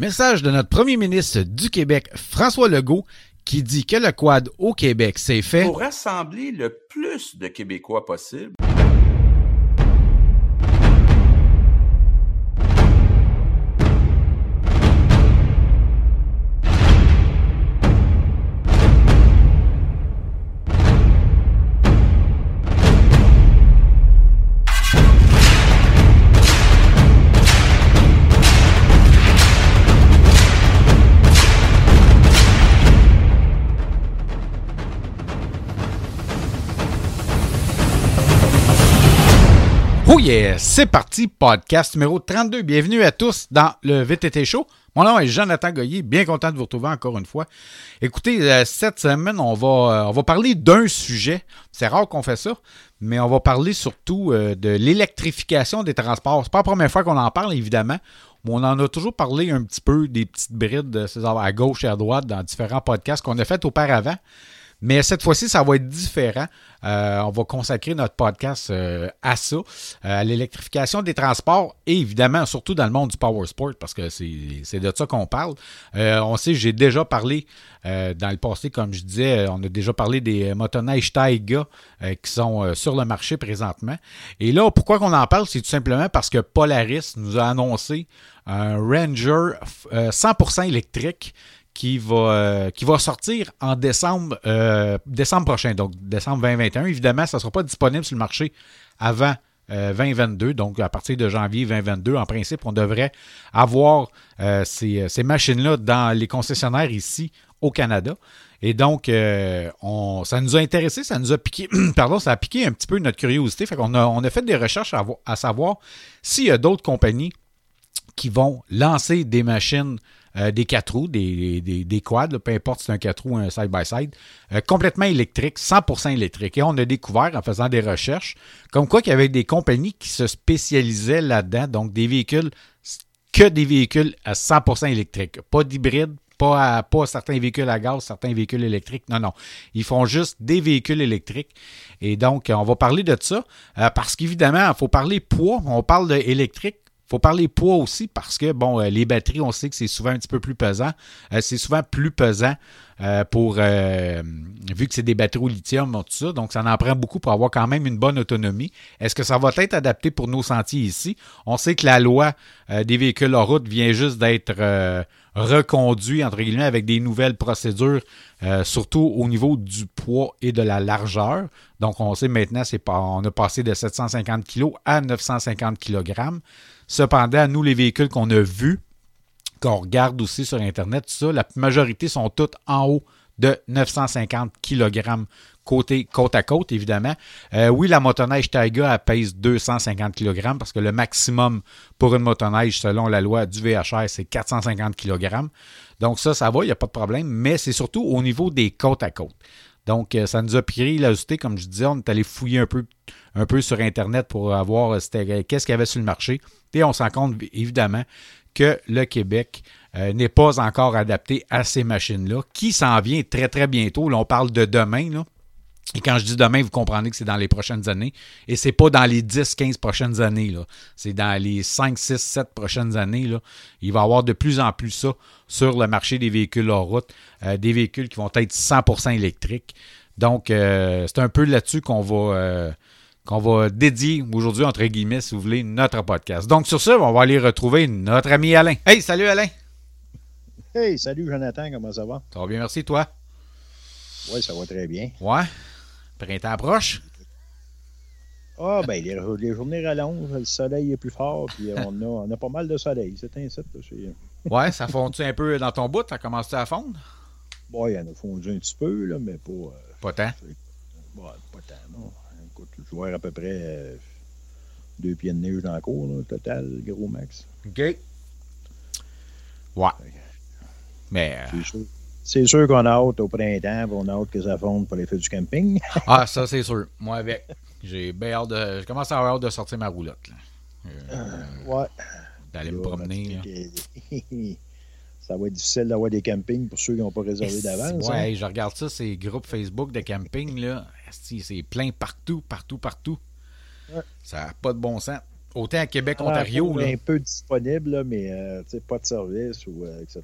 Message de notre premier ministre du Québec, François Legault, qui dit que le quad au Québec, c'est fait pour rassembler le plus de Québécois possible. Oh c'est parti, podcast numéro 32. Bienvenue à tous dans le VTT Show. Mon nom est Jonathan Goyer, bien content de vous retrouver encore une fois. Écoutez, euh, cette semaine, on va, euh, on parler d'un sujet. C'est rare qu'on fait ça, mais on va parler surtout euh, de l'électrification des transports. C'est pas la première fois qu'on en parle, évidemment. On en a toujours parlé un petit peu des petites brides à gauche et à droite dans différents podcasts qu'on a fait auparavant. Mais cette fois-ci, ça va être différent. Euh, on va consacrer notre podcast euh, à ça, euh, à l'électrification des transports et évidemment, surtout dans le monde du power sport, parce que c'est de ça qu'on parle. on sait, j'ai déjà parlé dans le passé, comme je disais, on a déjà parlé des motoneiges Taiga qui sont sur le marché présentement. Et là, pourquoi qu'on en parle, c'est tout simplement parce que Polaris nous a annoncé un Ranger 100% électrique qui va, euh, qui va sortir en décembre, euh, décembre prochain, donc décembre 2021. Évidemment, ça ne sera pas disponible sur le marché avant 2022, euh, donc à partir de janvier 2022. En principe, on devrait avoir ces, machines-là dans les concessionnaires ici au Canada. Et donc, on, ça nous a intéressé, ça nous a piqué, pardon, ça a piqué un petit peu notre curiosité. Fait qu'on a, on a fait des recherches à, à savoir s'il y a d'autres compagnies qui vont lancer des machines euh, des quatre roues, des, des, quads, peu importe si c'est un quatre roues ou un side-by-side, euh, complètement électrique, 100% électrique. Et on a découvert en faisant des recherches, comme quoi qu'il y avait des compagnies qui se spécialisaient là-dedans, donc des véhicules, que des véhicules à 100% électriques, pas d'hybride, pas, pas certains véhicules à gaz, certains véhicules électriques. Non, non. Ils font juste des véhicules électriques. Et donc, on va parler de ça euh, parce qu'évidemment, il faut parler poids. On parle d'électrique faut parler poids aussi parce que, bon, euh, les batteries, on sait que c'est souvent un petit peu plus pesant. Euh, c'est souvent plus pesant euh, pour, vu que c'est des batteries au lithium, tout ça. Donc, ça en prend beaucoup pour avoir quand même une bonne autonomie. Est-ce que ça va être adapté pour nos sentiers ici? On sait que la loi des véhicules en route vient juste d'être reconduite, entre guillemets, avec des nouvelles procédures, surtout au niveau du poids et de la largeur. Donc, on sait maintenant, c'est pas, on a passé de 750 kg à 950 kg. Cependant, nous, les véhicules qu'on a vus, qu'on regarde aussi sur Internet, la majorité sont toutes en haut de 950 kg côté, côte à côte, évidemment. Euh, oui, la motoneige Taiga, pèse 250 kg parce que le maximum pour une motoneige, selon la loi du VHR, c'est 450 kg. Donc ça, ça va, il n'y a pas de problème, mais c'est surtout au niveau des côtes à côte. Donc, euh, ça nous a pris l'ajusté, comme je disais, on est allé fouiller un peu, sur Internet pour voir euh, qu'est-ce qu'il y avait sur le marché. Et on se rend compte, évidemment, que le Québec euh, n'est pas encore adapté à ces machines-là, qui s'en vient très, très bientôt. Là, on parle de demain, là. Et quand je dis demain, vous comprenez que c'est dans les prochaines années. Et c'est pas dans les 10, 15 prochaines années. C'est dans les 5, 6, 7 prochaines années. Là. Il va y avoir de plus en plus ça sur le marché des véhicules hors route. Euh, des véhicules qui vont être 100% électriques. Donc, euh, c'est un peu là-dessus qu'on va, euh, qu'on va dédier aujourd'hui, entre guillemets, si vous voulez, notre podcast. Donc, sur ça, on va aller retrouver notre ami Alain. Hey, salut Alain! Hey, salut Jonathan, comment ça va? Ça va bien, merci, toi? Oui, ça va très bien. Ouais? Printemps approche? Ah, ben, les, journées rallongent, le soleil est plus fort, puis on a, on a pas mal de soleil. C'est un site. ouais, ça fond un peu dans ton bout? Ça commence à fondre? Oui, il en a fondu un petit peu, là, mais pas. Euh, pas tant? Ouais, pas tant, non. Écoute, je vois à peu près euh, deux pieds de neige dans la cour, là, total, gros max. OK. Ouais. Mais. Euh, c'est sûr qu'on a hâte au printemps, on a hâte que ça fonde pour les feux du camping. ah, ça, c'est sûr. Moi, avec. J'ai bien hâte de. Je commence à avoir hâte de sortir ma roulotte. Là. Euh, ouais. D'aller me promener. ça va être difficile d'avoir des campings pour ceux qui n'ont pas réservé d'avance. Ouais, hein. je regarde ça, ces groupes Facebook de camping, là. C'est plein partout, partout, partout. Ça n'a pas de bon sens. Autant à Québec, Ah, Ontario, là. Un peu disponible, là, mais euh, pas de service, ou euh, etc.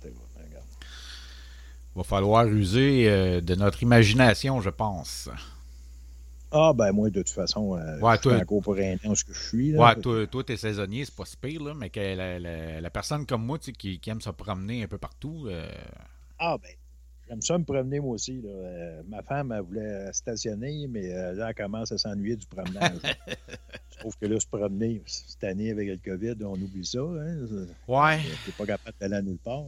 Va falloir user euh, de notre imagination, je pense. Ah, ben moi, de toute façon, euh, Ouais, je toi- suis encore pour un an ce que je suis. Là, Ouais, toi, toi t'es saisonnier, c'est pas si pire, là, mais que la, la- la personne comme moi, tu sais, qui, qui aime se promener un peu partout, euh, Ah, ben, j'aime ça me promener moi aussi. Là. Euh, ma femme, elle voulait stationner, mais là, elle commence à s'ennuyer du promenage. Je trouve que là, se promener, cette année, avec le COVID, on oublie ça. Hein? ouais, T'es pas capable d'aller nulle part.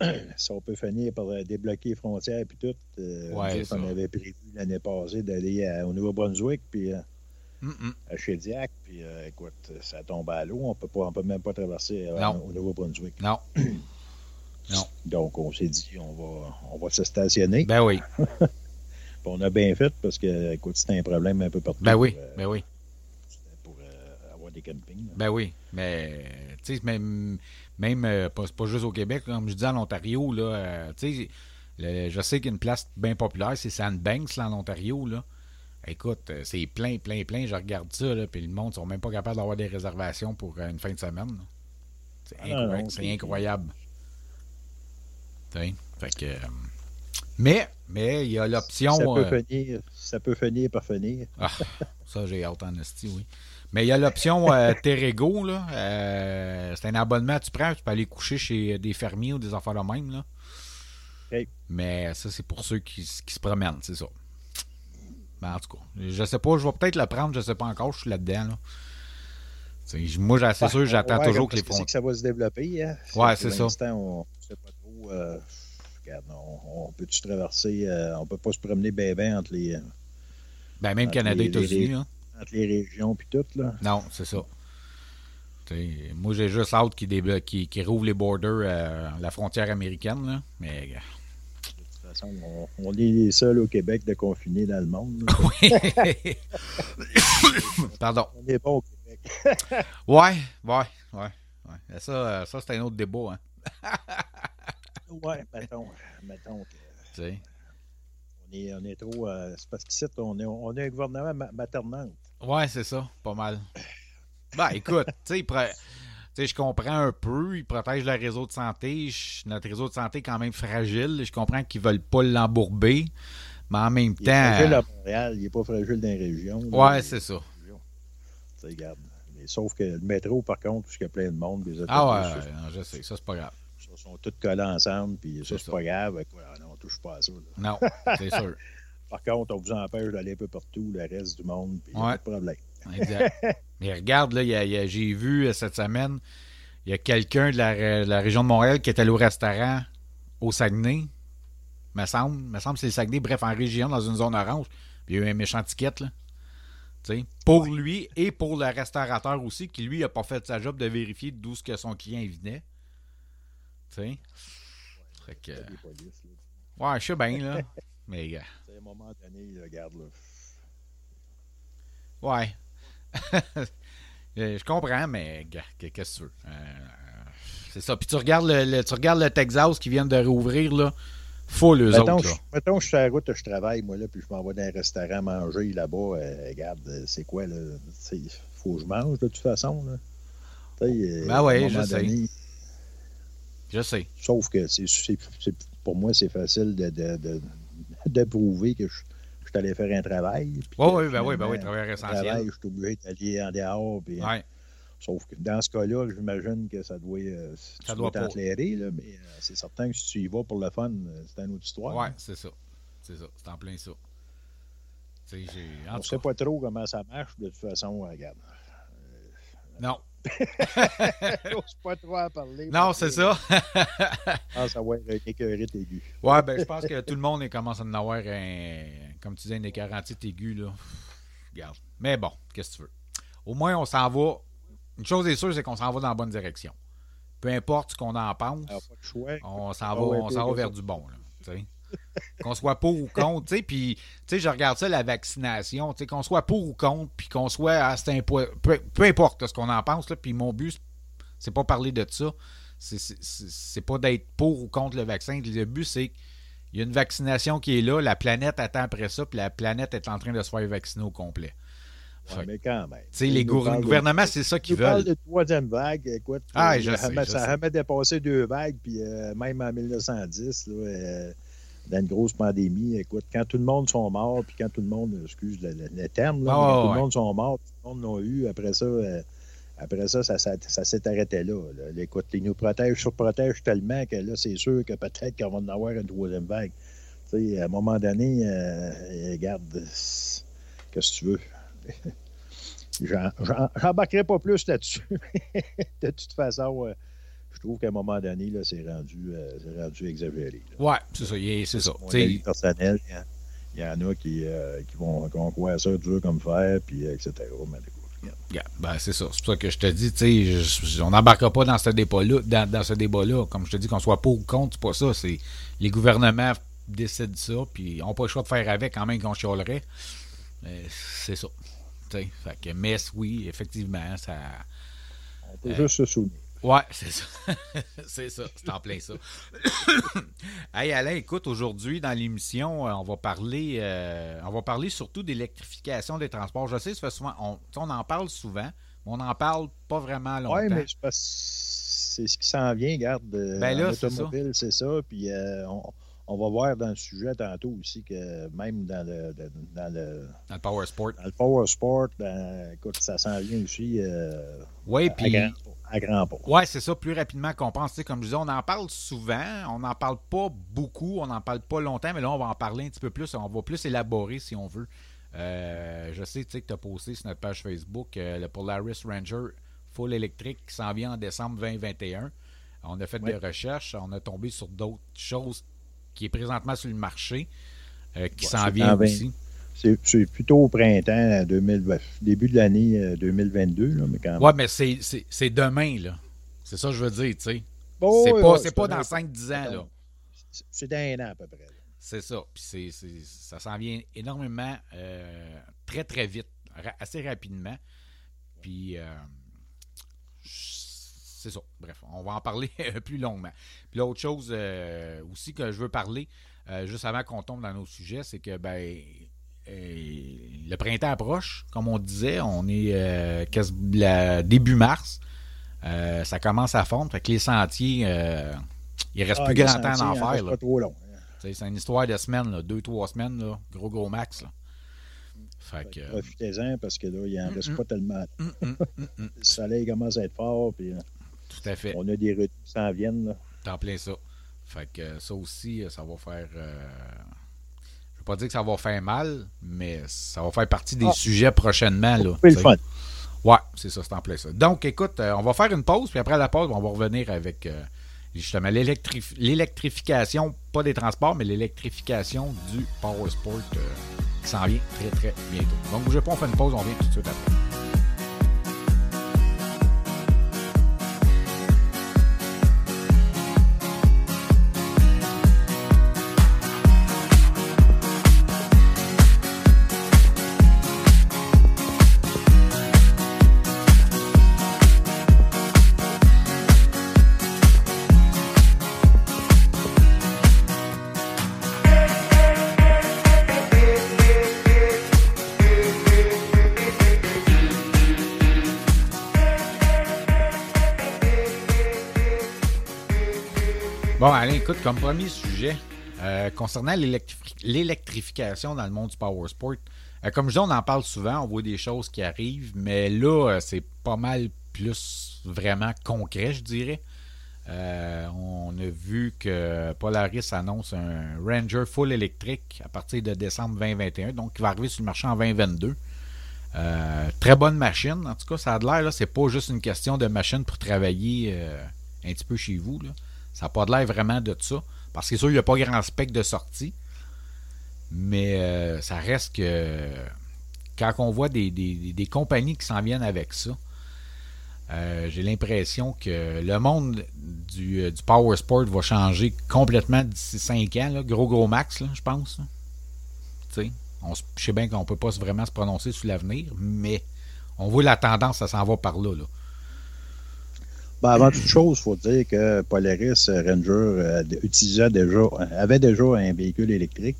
si on peut finir par euh, débloquer les frontières puis tout, euh, Ouais, on avait prévu l'année passée d'aller au Nouveau-Brunswick puis euh, à Shediac, puis euh, écoute, ça tombe à l'eau, on peut pas, on peut même pas traverser au Nouveau-Brunswick. non, non, Donc on s'est dit on va on va se stationner. ben oui, on a bien fait parce que écoute, c'était un problème un peu partout. ben oui, ben oui, pour avoir des campings. là. ben oui, mais, tu sais, même, même euh, pas, pas juste au Québec, comme je dis en Ontario, là, euh, tu sais, le- je sais qu'il y a une place bien populaire, c'est Sandbanks, là, en Ontario, là. Écoute, euh, c'est plein, plein, plein. Je regarde ça, là, puis le monde ne sont même pas capables d'avoir des réservations pour euh, une fin de semaine. C'est Ah, incroyable. c'est incroyable. Fait que, mais, mais il y a l'option. ça peut finir, ça peut finir par finir. ah, ça, j'ai hâte en esti, oui. Mais il y a l'option euh, Terrego, là. Euh, c'est un abonnement, tu prends, tu peux aller coucher chez des fermiers ou des enfants de même, là. Mais ça, c'est pour ceux qui, qui se promènent, c'est ça. Mais en tout cas, je sais pas, je vais peut-être le prendre, je sais pas encore, je suis là-dedans, là. Moi, c'est sûr, j'attends Ouais, toujours que les fonds. que ça va se développer. Hein? Ouais, Pour c'est ça. l'instant, on ne sait pas trop. euh, regarde, on, on peut-tu traverser, euh, on peut pas se promener bien ben entre les, Ben, même Canada et États-Unis, là. Entre les régions puis tout, là. Non, c'est ça. Moi, j'ai juste hâte qu'ils déblo- qu'ils- rouvrent les borders à la frontière américaine, là. Mais, De toute façon, on, on est les seuls au Québec de confiner dans le monde. oui. Pardon. On est bon au Québec. Ouais, ouais, ouais. ouais. Ça, euh, ça c'est un autre débat, hein. Ouais, mettons, mettons que est, on est trop. euh, c'est parce qu'ici, on est, on est un gouvernement ma- maternant. Ouais, c'est ça, pas mal. Ben, écoute, tu sais, je comprends un peu, ils protègent le réseau de santé. Notre réseau de santé est quand même fragile. Je comprends qu'ils veulent pas l'embourber, mais en même Il est fragile temps. à Montréal, il n'est pas fragile dans les régions. Ouais, c'est ça. Regarde. Mais sauf que le métro, par contre, parce qu'il y a plein de monde, des Ah ouais, non, je sais, ça c'est pas grave. Sont tous collés ensemble, puis ça, c'est pas grave. Quoi, ah non, on touche pas à ça. là. Non, c'est sûr. Par contre, on vous empêche d'aller un peu partout, le reste du monde, puis Ouais. pas de problème. Exact. Mais regarde, là, j'ai vu euh, cette semaine, il y a quelqu'un de la, ré- de la région de Montréal qui est allé au restaurant au Saguenay. Me semble. Me semble que c'est le Saguenay, bref, en région, dans une zone orange. Puis il y a eu un méchant ticket, là. Pour lui et pour le restaurateur aussi, qui lui n'a pas fait sa job de vérifier d'où ce que son client venait. Tu sais. Fait que, polices, ouais, je sais bien, là. Mais, sais, à un moment donné, regarde, là. Ouais. Euh, Je comprends, mais qu'est-ce que tu veux? Euh, c'est ça. Puis tu regardes le, le- tu regardes le Texas qui vient de rouvrir, là. Full, eux Mettons, autres, je, mettons, je suis sur la route, je travaille, moi, là, puis je m'en vais dans un restaurant manger là-bas. euh, regarde, euh, c'est quoi, là? Il faut que je mange, de toute façon, là. Euh, Ben à moment je sais. Je sais. Sauf que c'est, c'est- c'est- pour moi, c'est facile de, de, de, de prouver que je, je suis allé faire un travail. que ouais, ben oui, ben oui, travail essentiel. travail, je suis obligé d'aller en dehors. puis- Ouais. Sauf que dans ce cas-là, j'imagine que ça doit, euh, Ça doit mais euh, c'est certain que si tu y vas pour le fun, euh, c'est une autre histoire. Ouais, c'est ça. C'est ça. C'est en plein ça. Tu sais, j'ai. En On tout sait pas trop comment ça marche, de toute façon, euh, regarde. Non. J'ose pas trop en parler. Non, c'est ça. Je pense avoir un écœurite aigu. ouais, ben, je pense que tout le monde commence à en avoir un. Comme tu disais, une écarantite aiguë, là. Regarde. Mais bon, qu'est-ce que tu veux? Au moins, on s'en va. Une chose est sûre, c'est qu'on s'en va dans la bonne direction. Peu importe ce qu'on en pense. Alors, pas de choix. On s'en Ah va, ouais, on s'en va vers du bon. Là. Qu'on soit pour ou contre, tu sais, puis tu sais, je regarde ça, la vaccination, tu sais, qu'on soit pour ou contre, puis qu'on soit c'est peu, peu importe là, ce qu'on en pense, là, puis mon but, c'est pas parler de ça, c'est- c'est c'est- c'est pas d'être pour ou contre le vaccin, le but, c'est qu'il y a une vaccination qui est là, la planète attend après ça, puis la planète est en train de se faire vacciner au complet. Ouais, mais quand même. Tu sais, les gouvernements, c'est ça qu'ils veulent. parle de troisième vague. Écoute, ah, je sais, ça a jamais dépassé deux vagues, puis euh, même en 1910, là, euh, dans une grosse pandémie, écoute, quand tout le monde sont morts, puis quand tout le monde, excuse le, le terme, là, oh, tout ouais. le monde sont morts, tout le monde l'a eu, après ça, euh, après ça, ça, ça, ça s'est arrêté là, là. Écoute, ils nous protègent, surprotègent tellement que là, c'est sûr que peut-être qu'on va en avoir une troisième vague. Tu sais, à un moment donné, euh, regarde, qu'est-ce que tu veux? J'embarquerai pas plus là-dessus. de toute façon, euh, je trouve qu'à un moment donné, là, c'est rendu, euh, rendu exagéré. Là. Ouais, c'est ça. C'est ça. Mon avis personnel, il y, y, en a qui, euh, qui, vont, croire ça dur comme fer, puis etc. Mais, Yeah, ben c'est ça. C'est pour ça que je te dis, tu sais, on n'embarquera pas dans ce débat-là, dans, dans, ce débat-là. Comme je te dis, qu'on soit pour ou contre, c'est pas ça. C'est les gouvernements décident ça, puis on pas le choix de faire avec quand même qu'on chialerait. C'est ça. Fait que, mais oui, effectivement, ça. On peut euh, juste se souvenir. Ouais, c'est ça. c'est ça. C'est en plein ça. hey Alain, écoute, aujourd'hui dans l'émission, on va parler euh, on va parler surtout d'électrification des transports. Je sais, ça fait souvent, on, on en parle souvent, mais on n'en parle pas vraiment longtemps. Oui, mais c'est ce qui s'en vient, regarde. Ben là, l'automobile, c'est ça. Puis euh, on, on, va voir dans le sujet tantôt aussi que même dans le dans le, dans le Power Sport. Dans le Power Sport, ben, écoute, ça s'en vient aussi. Euh, oui, puis à grand pas. Oui, c'est ça, plus rapidement qu'on pense. Tu sais, comme je disais, on en parle souvent, on n'en parle pas beaucoup, on n'en parle pas longtemps, mais là, on va en parler un petit peu plus, on va plus élaborer si on veut. Euh, je sais tu sais, que tu as posté sur notre page Facebook euh, le Polaris Ranger Full électrique qui s'en vient en décembre 2021. On a fait des recherches, on a tombé sur d'autres choses qui est présentement sur le marché, euh, qui Ouais, s'en c'est vient aussi. C'est plutôt au printemps 2000, ben, début de l'année euh, 2022, là, mais quand même. Ouais, mais c'est- demain, là. C'est ça que je veux dire, tu sais. Bon, c'est pas, ouais, pas dans 5-10 ans, là. C'est- dans un an à peu près. C'est ça. Puis ça s'en vient énormément, euh, très, très vite, ra- assez rapidement. Puis, euh, c'est ça. Bref, on va en parler plus longuement. Puis l'autre chose euh, aussi que je veux parler, euh, juste avant qu'on tombe dans nos sujets, c'est que, ben, euh, le printemps approche, comme on disait, on est euh, la- début mars. Euh, ça commence à fondre. Fait que les sentiers, euh, il reste Ah, plus grand temps d'en en faire. là. pas trop long. hein. C'est une histoire de semaines, là, deux, trois semaines, là, gros, gros max. Là. Fait Fait que. Profitez-en parce que là, il n'en reste Mm, mm. pas tellement. hum, Le soleil commence à être fort, puis euh, tout à fait. on a des retours qui s'en viennent. là. T'en plein ça. Fait que euh, ça aussi, euh, ça va faire. Pas dire que ça va faire mal, mais ça va faire partie des Ah. sujets prochainement. Là, C'est le fun. Ouais, c'est ça, c'est en plein ça. Donc, écoute, euh, on va faire une pause, puis après la pause, on va revenir avec euh, justement l'électrif- l'électrification, pas des transports, mais l'électrification du Power Sport euh, qui s'en vient très, très bientôt. Donc, bougez pas, on fait une pause, on revient tout de suite après. Comme premier sujet, euh, concernant l'électri- l'électrification dans le monde du power sport, euh, comme je dis, on en parle souvent, on voit des choses qui arrivent, mais là, euh, c'est pas mal plus vraiment concret, je dirais. On a vu que Polaris annonce un Ranger full électrique à partir de décembre 2021, donc qui va arriver sur le marché en 2022. Euh, très bonne machine, en tout cas, ça a l'air, c'est pas juste une question de machine pour travailler un petit peu chez vous. Là. Ça n'a pas de l'air vraiment de ça. Parce que sûr, il n'y a pas grand spec de sortie. Mais euh, ça reste que quand on voit des, des- des compagnies qui s'en viennent avec ça, euh, j'ai l'impression que le monde du, euh, du Power Sport va changer complètement d'ici 5 ans. Gros, gros max, je pense. je sais bien qu'on ne peut pas vraiment se prononcer sur l'avenir, mais on voit la tendance, ça s'en va par là. là. Ben, avant toute chose, il faut dire que Polaris euh, Ranger euh, utilisait déjà, avait déjà un véhicule électrique.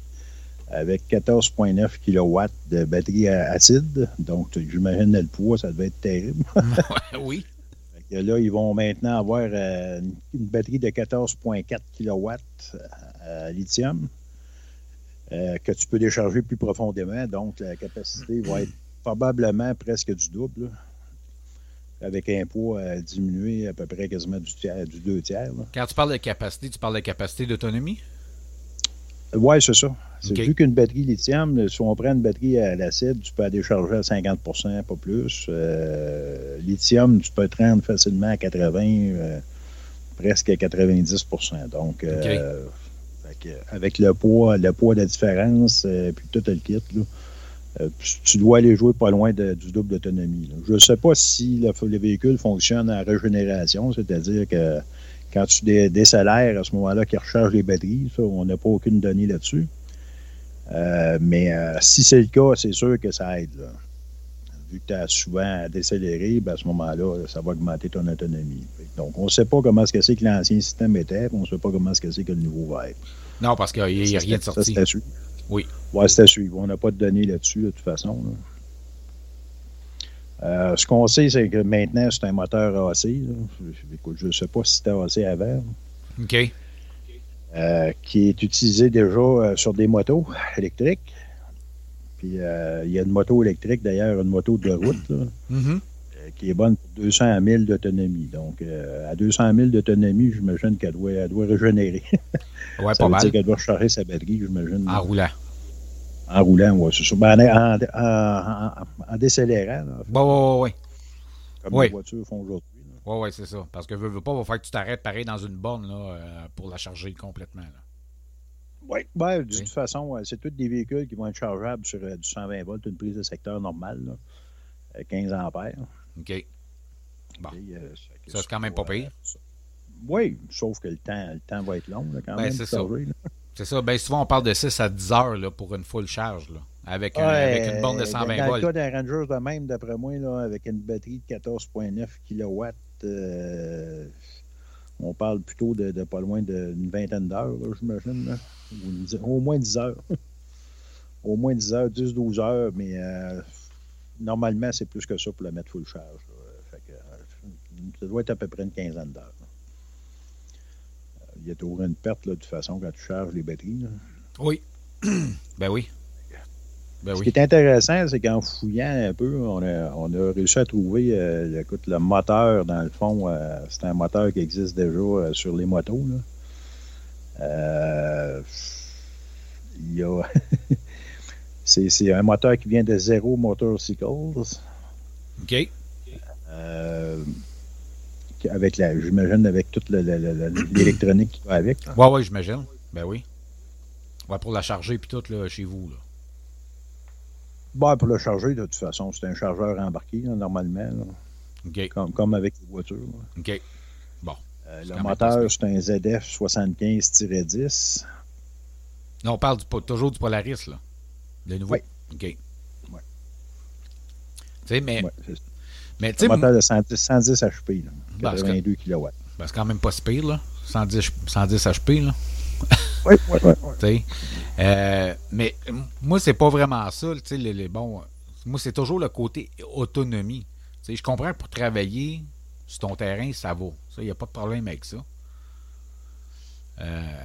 avec 14,9 kW de batterie acide. Donc, j'imagine le poids, ça devait être terrible. oui. là, ils vont maintenant avoir euh, une batterie de 14,4 kW à lithium euh, que tu peux décharger plus profondément. Donc, la capacité va être probablement presque du double, avec un poids à diminuer à peu près quasiment du, tiers, du deux tiers. Quand tu parles de capacité, tu parles de capacité d'autonomie? Oui, c'est ça. C'est Vu qu'une batterie lithium, si on prend une batterie à l'acide, tu peux la décharger à 50% pas plus. Euh, lithium, tu peux te rendre facilement à 80, euh, presque à 90% Donc, euh, avec le poids, le poids de la différence, puis tout le kit, tu dois aller jouer pas loin du double d'autonomie. Je ne sais pas si le, véhicule fonctionne en régénération, c'est-à-dire que quand tu décélères à ce moment-là, qu'il recharge les batteries, ça, on n'a pas aucune donnée là-dessus. Euh, mais euh, si c'est le cas, c'est sûr que ça aide. Vu que tu as souvent décéléré, ben, à ce moment-là, ça va augmenter ton autonomie. Donc, on ne sait pas comment est-ce que c'est que l'ancien système était, on ne sait pas comment est-ce que c'est que le nouveau va être. Non, parce qu'il n'y a, rien de sorti. Ça, à. Oui. Oui, c'est à suivre. On n'a pas de données là-dessus, de toute façon. Euh, ce qu'on sait, c'est que maintenant, c'est un moteur AC. je ne sais pas si c'était AC avant. OK. Euh, qui est utilisé déjà euh, sur des motos électriques. Puis il y a une moto électrique, d'ailleurs, une moto de route, mm-hmm. qui est bonne pour 200 000 d'autonomie. Donc, à 200 000 d'autonomie, j'imagine qu'elle doit, elle doit régénérer. ouais, Ça pas veut mal. dire qu'elle doit recharger sa batterie, j'imagine. En roulant. En roulant, oui, c'est sûr. Ben, en, en, en, décélérant. Là, oui, oui, oui. Comme les voitures font aujourd'hui. Oui, oui, c'est ça. Parce que veux, veux pas, il va falloir que tu t'arrêtes pareil dans une borne là, euh, pour la charger complètement. Oui, ben, de toute façon, c'est tous des véhicules qui vont être chargeables sur euh, du 120 volts, une prise de secteur normale, là, 15 ampères. OK. Bon. euh, ça, c'est quand même pas pire. Oui, sauf que le temps, le temps va être long là, quand ben, même. C'est ça. C'est ça. Bien souvent, on parle de 6 à 10 heures là, pour une full charge, là, avec, un, ouais, avec, une borne de 120 dans volts. Dans le cas d'un Ranger de même, d'après moi, là, avec une batterie de 14,9 kW, euh, on parle plutôt de, de pas loin d'une vingtaine d'heures, j'imagine. Au moins 10 heures. Au moins 10 heures, 10-12 heures, mais euh, normalement, c'est plus que ça pour la mettre full charge. Fait que, euh, ça doit être à peu près une quinzaine d'heures y a toujours une perte, là, de toute façon, quand tu charges les batteries. Là. Oui. ben oui. Ben Ce oui. qui est intéressant, c'est qu'en fouillant un peu, on a, on a réussi à trouver euh, écoute, le moteur, dans le fond, euh, c'est un moteur qui existe déjà euh, sur les motos. Là. il y a. c'est un moteur qui vient de Zero Motorcycles. OK avec la, j'imagine, avec toute l'électronique qui va avec. Oui, oui, j'imagine. Ben oui. Ouais, pour la charger puis tout là, chez vous. Là. Bon, pour la charger, de toute façon, c'est un chargeur embarqué, là, normalement. Là. Comme, comme, avec les voitures. Là. OK. Bon. Euh, le moteur, c'est un ZF 75-10. Non, on parle du, toujours du Polaris, là. Le nouveau. Oui. OK. Oui. Tu sais, mais. Ouais, mais tu sais. moteur de 110, 110 HP, là. 82 kW. Ben, c'est quand même pas si pire, là. 110, 110 HP, là. oui, oui, oui. oui. Euh, mais moi, c'est pas vraiment ça. Les, les, bon, moi, c'est toujours le côté autonomie. T'sais, je comprends que pour travailler sur ton terrain, ça va. Il n'y a pas de problème avec ça. Euh,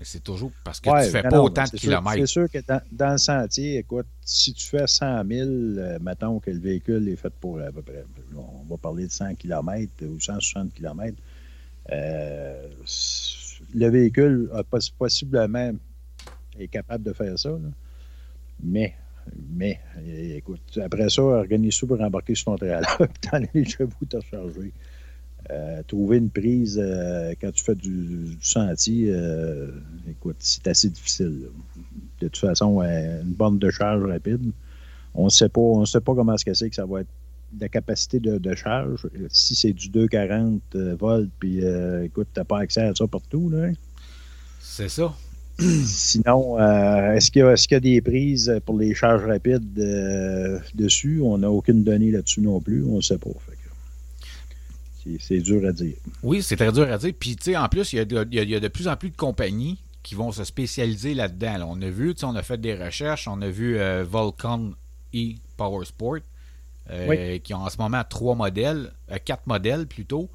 mais c'est toujours parce que ouais, tu fais pas non, autant de kilomètres. C'est sûr que dans, dans, le sentier, écoute, si tu fais 100 000, euh, mettons que le véhicule est fait pour à peu près, on va parler de 100 km ou 160 km, euh, le véhicule a possiblement est capable de faire ça. Là. Mais, mais, écoute, après ça, organise ça pour embarquer sur ton trailer, puis t'en les chevaux recharger. Euh, trouver une prise euh, quand tu fais du, du sentier, euh, écoute, c'est assez difficile. Là. De toute façon, une borne de charge rapide, on ne sait pas, on sait pas comment est-ce que c'est que ça va être la capacité de, de charge. Si c'est du 240 volts, puis écoute, tu n'as pas accès à ça partout. Là. C'est ça. Sinon, euh, est-ce qu'il y, est qu y, a des prises pour les charges rapides euh, dessus? On n'a aucune donnée là-dessus non plus. On ne sait pas. C'est dur à dire. Oui, c'est très dur à dire. Puis, tu sais, en plus, il y, a de, il y, a de plus en plus de compagnies qui vont se spécialiser là-dedans. là. On a vu, on a fait des recherches, on a vu euh, Volcon e Power Sport, euh, qui ont en ce moment trois modèles, euh, quatre modèles plutôt,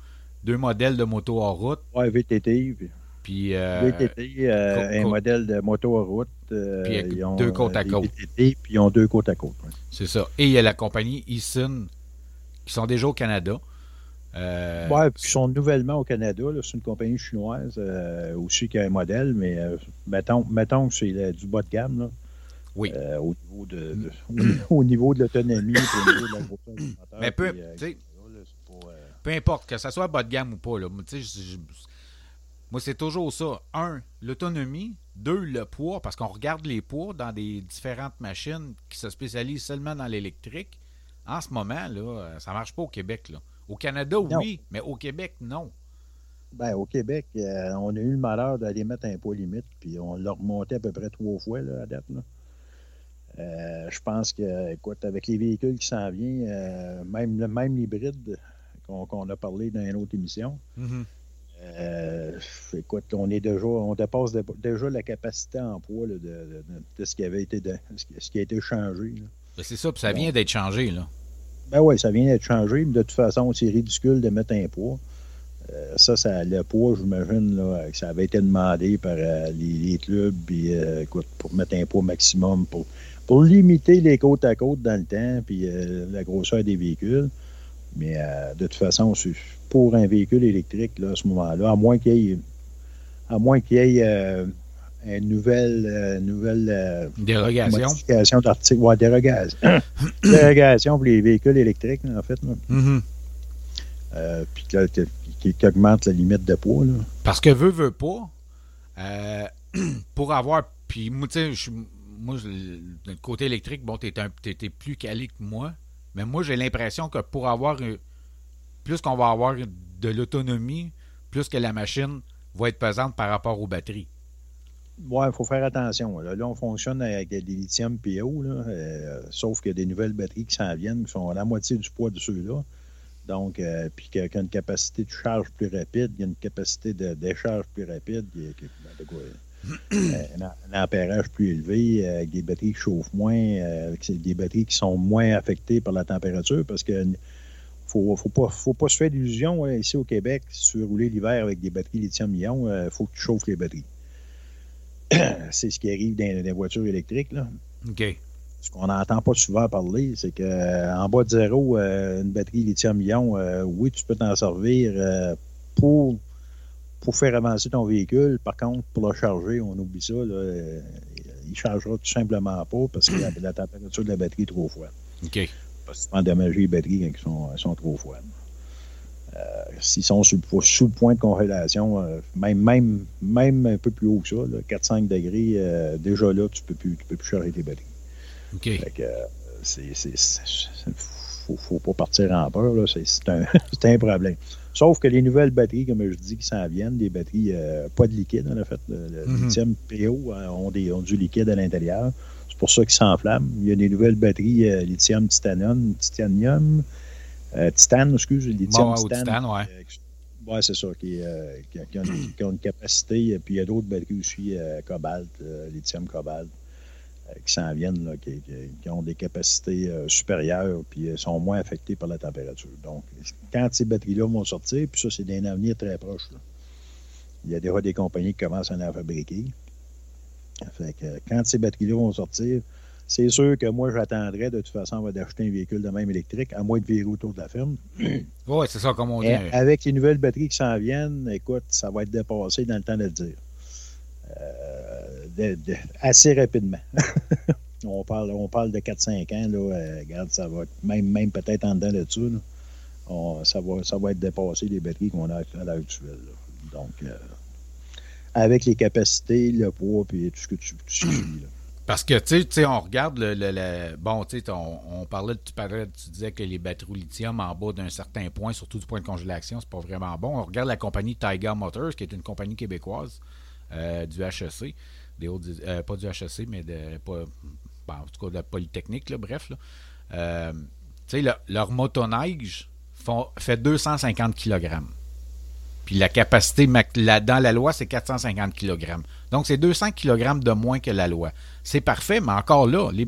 deux modèles de moto en route, Ouais, VTT. Puis, euh, VTT, un modèle de moto à route. Puis ils ont, deux côte à côte. VTT, puis ils ont deux côte à côte. ouais. c'est ça. Et il y a la compagnie Eason, qui sont déjà au Canada. Euh, Ouais, puis ils sont nouvellement au Canada. C'est une compagnie chinoise euh, aussi qui a un modèle, mais euh, mettons, mettons que c'est du bas de gamme. Là, Oui. euh, au, niveau de, de- au niveau de l'autonomie, au niveau de la grosseur. Mais peu- puis, peu importe, que ça soit bas de gamme ou pas, là, moi, tu sais, je- je- moi, c'est toujours ça. Un, l'autonomie. Deux, le poids, parce qu'on regarde les poids dans des différentes machines qui se spécialisent seulement dans l'électrique. En ce moment, là, ça marche pas au Québec. Là. Au Canada, Non. oui, mais au Québec, non. Ben, au Québec, euh, on a eu le malheur d'aller mettre un poids limite, puis on l'a remonté à peu près trois fois là, à date. là. Euh, je pense que, écoute, avec les véhicules qui s'en viennent, euh, même, le- même l'hybride qu'on a parlé dans une autre émission, euh, écoute, on est déjà, on dépasse de- déjà la capacité en poids là, de, de- de ce qui avait été, de- ce qui- a été changé. Ben, c'est ça, puis ça vient d'être changé. Là. Ben oui, ça vient d'être changé, mais de toute façon, c'est ridicule de mettre un poids. Euh, ça, ça, le poids, j'imagine, là, que ça avait été demandé par euh, les, clubs, puis euh, écoute, pour mettre un poids maximum, pour, pour limiter les côtes à côte dans le temps, puis la grosseur des véhicules. Mais de toute façon, pour un véhicule électrique, là, à ce moment-là, à moins qu'il y ait, à moins qu'il y ait une nouvelle, euh, nouvelle euh, dérogation. modification d'article, ouais, dérogation. dérogation pour les véhicules électriques, en fait. là. Mhm. Euh, puis que que- qui, qui augmente la limite de poids. Là. Parce que veut, veut pas, euh, pour avoir. Puis moi, tu sais, moi, le côté électrique, bon, t'es- t'es plus calé que moi. Mais moi, j'ai l'impression que pour avoir. euh, Plus qu'on va avoir de l'autonomie, plus que la machine va être pesante par rapport aux batteries. Ouais, il faut faire attention. Là, on fonctionne avec des lithium PO, euh, sauf qu'il y a des nouvelles batteries qui s'en viennent, qui sont à la moitié du poids de ceux-là. Donc, euh, puis qui qui a une capacité de charge plus rapide, il y a une capacité de décharge plus rapide, y que- ben, de un, ampérage plus élevé, euh, avec des batteries qui chauffent moins, euh, des batteries qui sont moins affectées par la température, parce que faut, faut pas, se faire d'illusions. ici au Québec, si tu veux rouler l'hiver avec des batteries lithium-ion, il faut que tu chauffes les batteries. C'est ce qui arrive dans les voitures électriques. Là. OK. Ce qu'on n'entend pas souvent parler, c'est qu'en bas de zéro, euh, une batterie lithium-ion, euh, oui, tu peux t'en servir euh, pour, pour faire avancer ton véhicule. Par contre, pour le charger, on oublie ça. Là, euh, il ne chargera tout simplement pas parce que la, la température de la batterie est trop froide. OK. Parce que tu peux endommager les batteries quand elles sont, elles sont trop froides. Euh, S'ils sont sous, le- sous le point de congélation, euh, même, même, même un peu plus haut que ça, là, 4-5 degrés, euh, déjà là, tu ne peux, plus- tu peux plus charger tes batteries. OK. Fait que, c'est, faut, faut pas partir en peur, là. C'est, c'est un, un problème. Sauf que les nouvelles batteries, comme je dis, qui s'en viennent, des batteries euh, pas de liquide, en fait. Le, Mhm. lithium PO ont, des, ont du liquide à l'intérieur. C'est pour ça qu'ils s'enflamment. Il y a des nouvelles batteries euh, lithium titanium, titanium, euh, titane, excuse, lithium Bon, titane, ouais. Euh, ouais, c'est ça, qui, euh, qui, qui ont, une- qui ont une capacité. Puis il y a d'autres batteries aussi, euh, cobalt, euh, lithium cobalt, qui s'en viennent, là, qui, ont des capacités supérieures, puis sont moins affectées par la température. Donc, quand ces batteries-là vont sortir, puis ça, c'est d'un avenir très proche. là. Il y a déjà des compagnies qui commencent à en fabriquer. Fait que quand ces batteries-là vont sortir, c'est sûr que moi, j'attendrais de toute façon d'acheter un véhicule de même électrique, à moins de virer autour de la ferme. Ouais, c'est ça, comme on dit. Et avec les nouvelles batteries qui s'en viennent, écoute, ça va être dépassé dans le temps de le dire. Euh, de- de- assez rapidement. on, parle, on parle de 4-5 ans, là, euh, regarde, ça va être même, même peut-être en dedans de ça. là. On- ça, va, ça va être dépassé les batteries qu'on a à l'heure actuelle. là. Donc, euh, avec les capacités, le poids, puis tout ce que tu, tu suis, là. Parce que, tu sais- on regarde le. le- bon, tu sais, on, on parlait, tu, parlais, tu disais que les batteries au lithium en bas d'un certain point, surtout du point de congélation, c'est pas vraiment bon. On regarde la compagnie Tiger Motors, qui est une compagnie québécoise euh, du HEC, des hautes, euh, pas du HEC, mais de, pas, bon, en tout cas de la Polytechnique, bref. Euh, tu sais, le- leur motoneige font, fait 250 kg. Puis la capacité dans la loi, c'est 450 kg. Donc, c'est 200 kg de moins que la loi. C'est parfait, mais encore là, les,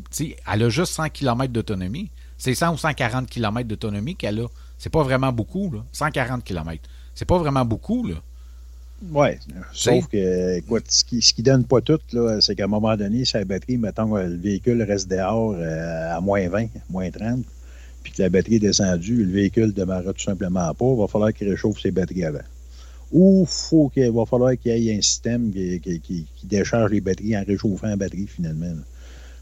elle a juste 100 km d'autonomie. C'est 100 ou 140 km d'autonomie qu'elle a. C'est pas vraiment beaucoup, là. 140 km. C'est pas vraiment beaucoup, là. Oui, sauf que, écoute, ce qui, ce qui donne pas tout, c'est qu'à un moment donné, sa batterie, mettons, le véhicule reste dehors euh, à moins 20, moins 30, puis que la batterie est descendue, le véhicule ne démarrera tout simplement pas, il va falloir qu'il réchauffe ses batteries avant. Ou faut qu'il va falloir qu'il y ait un système qui, qui, décharge les batteries en réchauffant la batterie, finalement.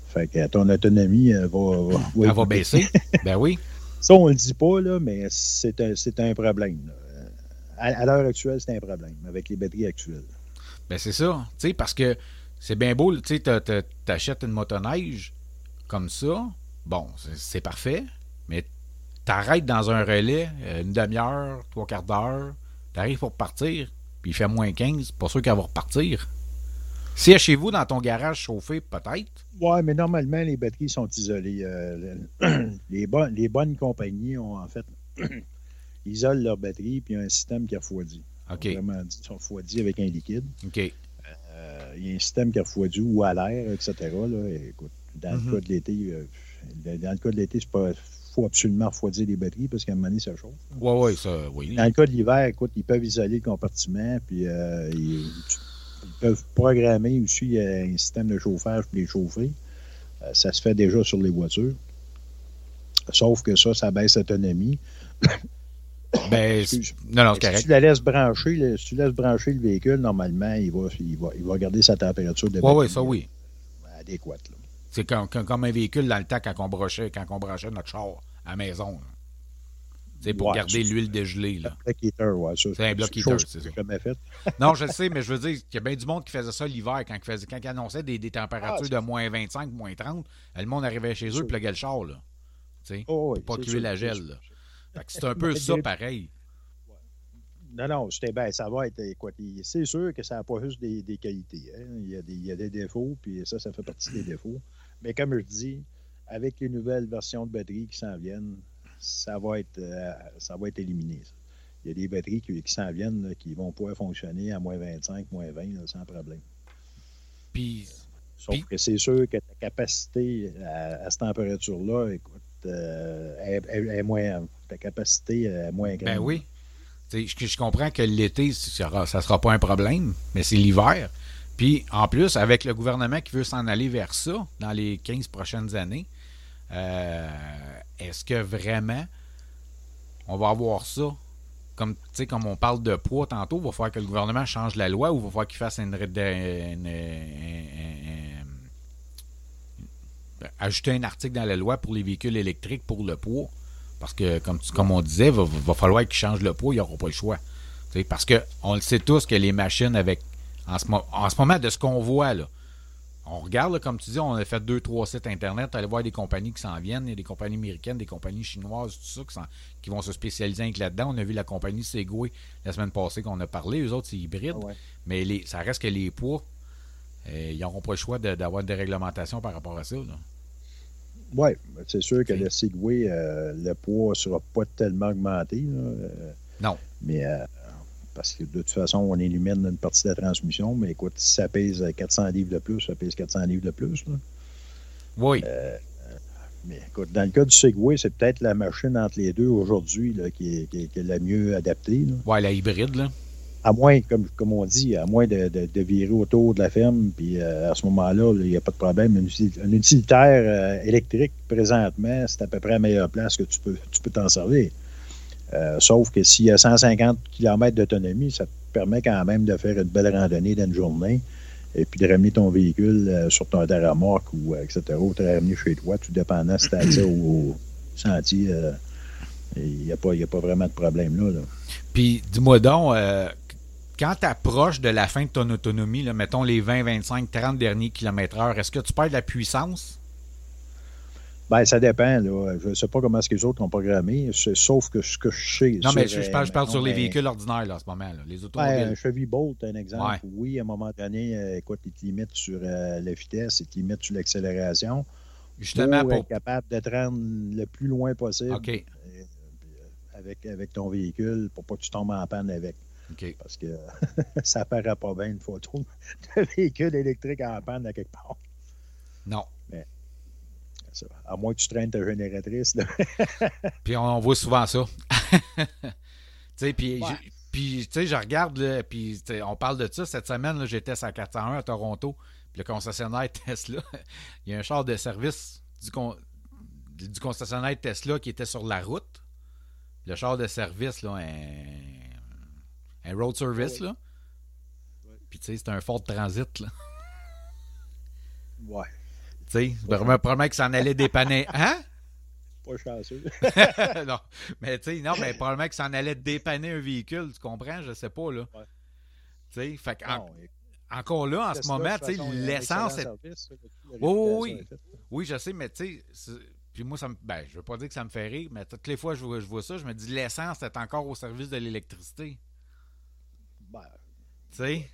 Fait que ton autonomie va, va, Elle va baisser. ben oui. Ça, on le dit pas, là, mais c'est un, un, problème. Là à, l'heure actuelle, c'est un problème avec les batteries actuelles. Ben c'est ça, parce que c'est bien beau, tu sais, t'achètes une motoneige comme ça, bon, c'est parfait, mais t'arrêtes dans un relais euh, une demi-heure, trois quarts d'heure, t'arrives pour partir, puis il fait moins 15, pas sûr qu'elle va repartir. Si elle chez vous, dans ton garage chauffé, peut-être? Oui, mais normalement, les batteries sont isolées. Euh, les, les bonnes compagnies ont en fait isolent leur batterie, puis il y a un système qui refroidit. OK. Vraiment dit, ils sont refroidis avec un liquide. OK. Euh, il y a un système qui refroidit ou à l'air, etc. Là. Écoute, dans le mhm. cas de l'été, euh, dans le cas de l'été, c'est pas faut absolument refroidir les batteries parce qu'à un moment donné, ça chauffe. Oui, oui, ça, oui. Dans le cas de l'hiver, écoute, ils peuvent isoler le compartiment, puis euh, ils, peuvent programmer aussi un système de chauffage pour les chauffer. ça se fait déjà sur les voitures. Sauf que ça, ça baisse l'autonomie. Ben, non, non, correct. Si tu la laisses brancher, si tu laisses brancher le véhicule, normalement, il va, il va, il va garder sa température de Oui, oui, ça oui. Adéquate. C'est comme, comme, un véhicule dans le temps quand on branchait, quand on notre char à la maison. C'est pour garder l'huile dégelée. Là. C'est un bloc heater, c'est ça. Jamais fait. non, je le sais, mais je veux dire qu'il y a bien du monde qui faisait ça l'hiver quand, quand il annonçait des, des températures ah, de moins 25, moins 30. Le monde arrivait chez eux et pluguait le char. Là. Oh, oui, pour pas tuer la gel. C'est un peu ça pareil. Non, non, ben, ça va être. C'est sûr que ça n'a pas juste des, qualités. Hein. Il, y a des, il, y a des, défauts, puis ça, ça fait partie des défauts. Mais comme je dis, avec les nouvelles versions de batteries qui s'en viennent, ça va être, euh, ça va être éliminé. Il y a des batteries qui, s'en viennent qui vont pouvoir fonctionner à moins 25, moins 20 sans problème. Puis. Sauf que c'est sûr que ta capacité à, à cette température-là, écoute, euh, est, moins, ta capacité est moins grande. Ben oui. Je, je, comprends que l'été, ça ne sera pas un problème, mais c'est l'hiver. Puis, en plus, avec le gouvernement qui veut s'en aller vers ça dans les 15 prochaines années, euh, est-ce que vraiment on va avoir ça? Comme, comme on parle de poids tantôt, il va falloir que le gouvernement change la loi ou il va falloir qu'il fasse une, ajouter un article dans la loi pour les véhicules électriques pour le poids. Parce que, comme, comme on disait, il va, falloir qu'ils changent le poids, il n'y aura pas le choix. parce qu'on le sait tous que les machines avec. En ce, en ce moment, de ce qu'on voit, là, on regarde, comme tu dis, on a fait deux, trois sites Internet, aller voir des compagnies qui s'en viennent, il y a des compagnies américaines, des compagnies chinoises, tout ça, qui, vont se spécialiser là-dedans. On a vu la compagnie Segway la semaine passée qu'on a parlé, eux autres, c'est hybride. Mais les, ça reste que les poids, euh, ils n'auront pas le choix d'avoir des réglementations par rapport à ça. Oui, c'est sûr que le Segway, euh, le poids ne sera pas tellement augmenté. Euh, non. Mais parce que de toute façon, on élimine une partie de la transmission. Mais écoute, si ça pèse 400 livres de plus, ça pèse 400 livres de plus. Oui. mais écoute, dans le cas du Segway, c'est peut-être la machine entre les deux aujourd'hui qui, est la mieux adaptée. Oui, la hybride. Là à moins, comme, comme on dit, à moins de, de, virer autour de la ferme, puis euh, à ce moment-là, il n'y a pas de problème. Un, utilitaire euh, électrique, présentement, c'est à peu près la meilleure place que tu peux tu peux t'en servir. Euh, sauf que s'il y a 150 km d'autonomie, ça te permet quand même de faire une belle randonnée dans une journée et puis de ramener ton véhicule sur ton terre ou etc. ou de ramener chez toi, tout dépendant si tu as au, sentier. Il n'y a, pas, a pas vraiment de problème là. Puis, dis-moi donc, quand tu approches de la fin de ton autonomie, mettons les 20, 25, 30 derniers kilomètres heure, est-ce que tu perds de la puissance? Ben, ça dépend. Là. Je ne sais pas comment est-ce que les autres ont programmé, sauf que ce que je sais. Non, mais je, parle, je parle sur les véhicules ordinaires là, en ce moment. Là, les automobiles. Ben, un Chevy Bolt, un exemple. Oui, à un moment donné, euh, écoute, il te limite sur euh, la vitesse, il te limite sur l'accélération. Justement pour, être capable de te rendre le plus loin possible. Euh, avec, avec ton véhicule pour pas que tu tombes en panne avec. Parce que ça paraît pas bien une photo de véhicule électrique en panne à quelque part. Non. Ça, à moins que tu traînes ta génératrice. là. Puis on, voit souvent ça. tu sais, puis, Ouais. j'ai- puis, tu sais, je regarde, là, puis on parle de ça. Cette semaine, là, j'étais à 401 à Toronto. Puis le concessionnaire Tesla, il y a un char de service du, con- du concessionnaire Tesla qui était sur la route. Le char de service, là, un, un road service, là. Puis, tu sais, c'est un Ford Transit, là. Ouais, Tu sais, probablement que ça en allait dépanner. Hein? pas chanceux. non, mais tu sais, non, mais probablement que ça en allait dépanner un véhicule, tu comprends? Je sais pas, là. Ouais. Tu sais, fait écoute, encore là, en ce moment, tu sais, l'essence est... Oui, oui, oui. je sais, mais tu sais, puis moi, ça me... ben, je veux pas dire que ça me fait rire, mais toutes les fois que je vois, je vois ça, je me dis, l'essence est encore au service de l'électricité. Ben, Tu sais?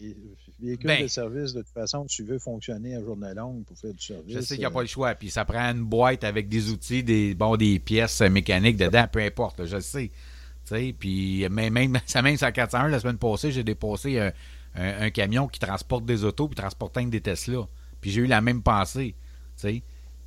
Les véhicules Ben. de service, de toute façon, tu veux fonctionner à journée longue pour faire du service. Je sais qu'il n'y a euh, pas le choix. Puis ça prend une boîte avec des outils, des, bon, des pièces mécaniques dedans, peu importe, je sais. Tu sais, puis mais même, ça même à 401, la semaine passée, j'ai dépassé un, un- un camion qui transporte des autos puis transportait des Tesla. Puis j'ai eu la même pensée.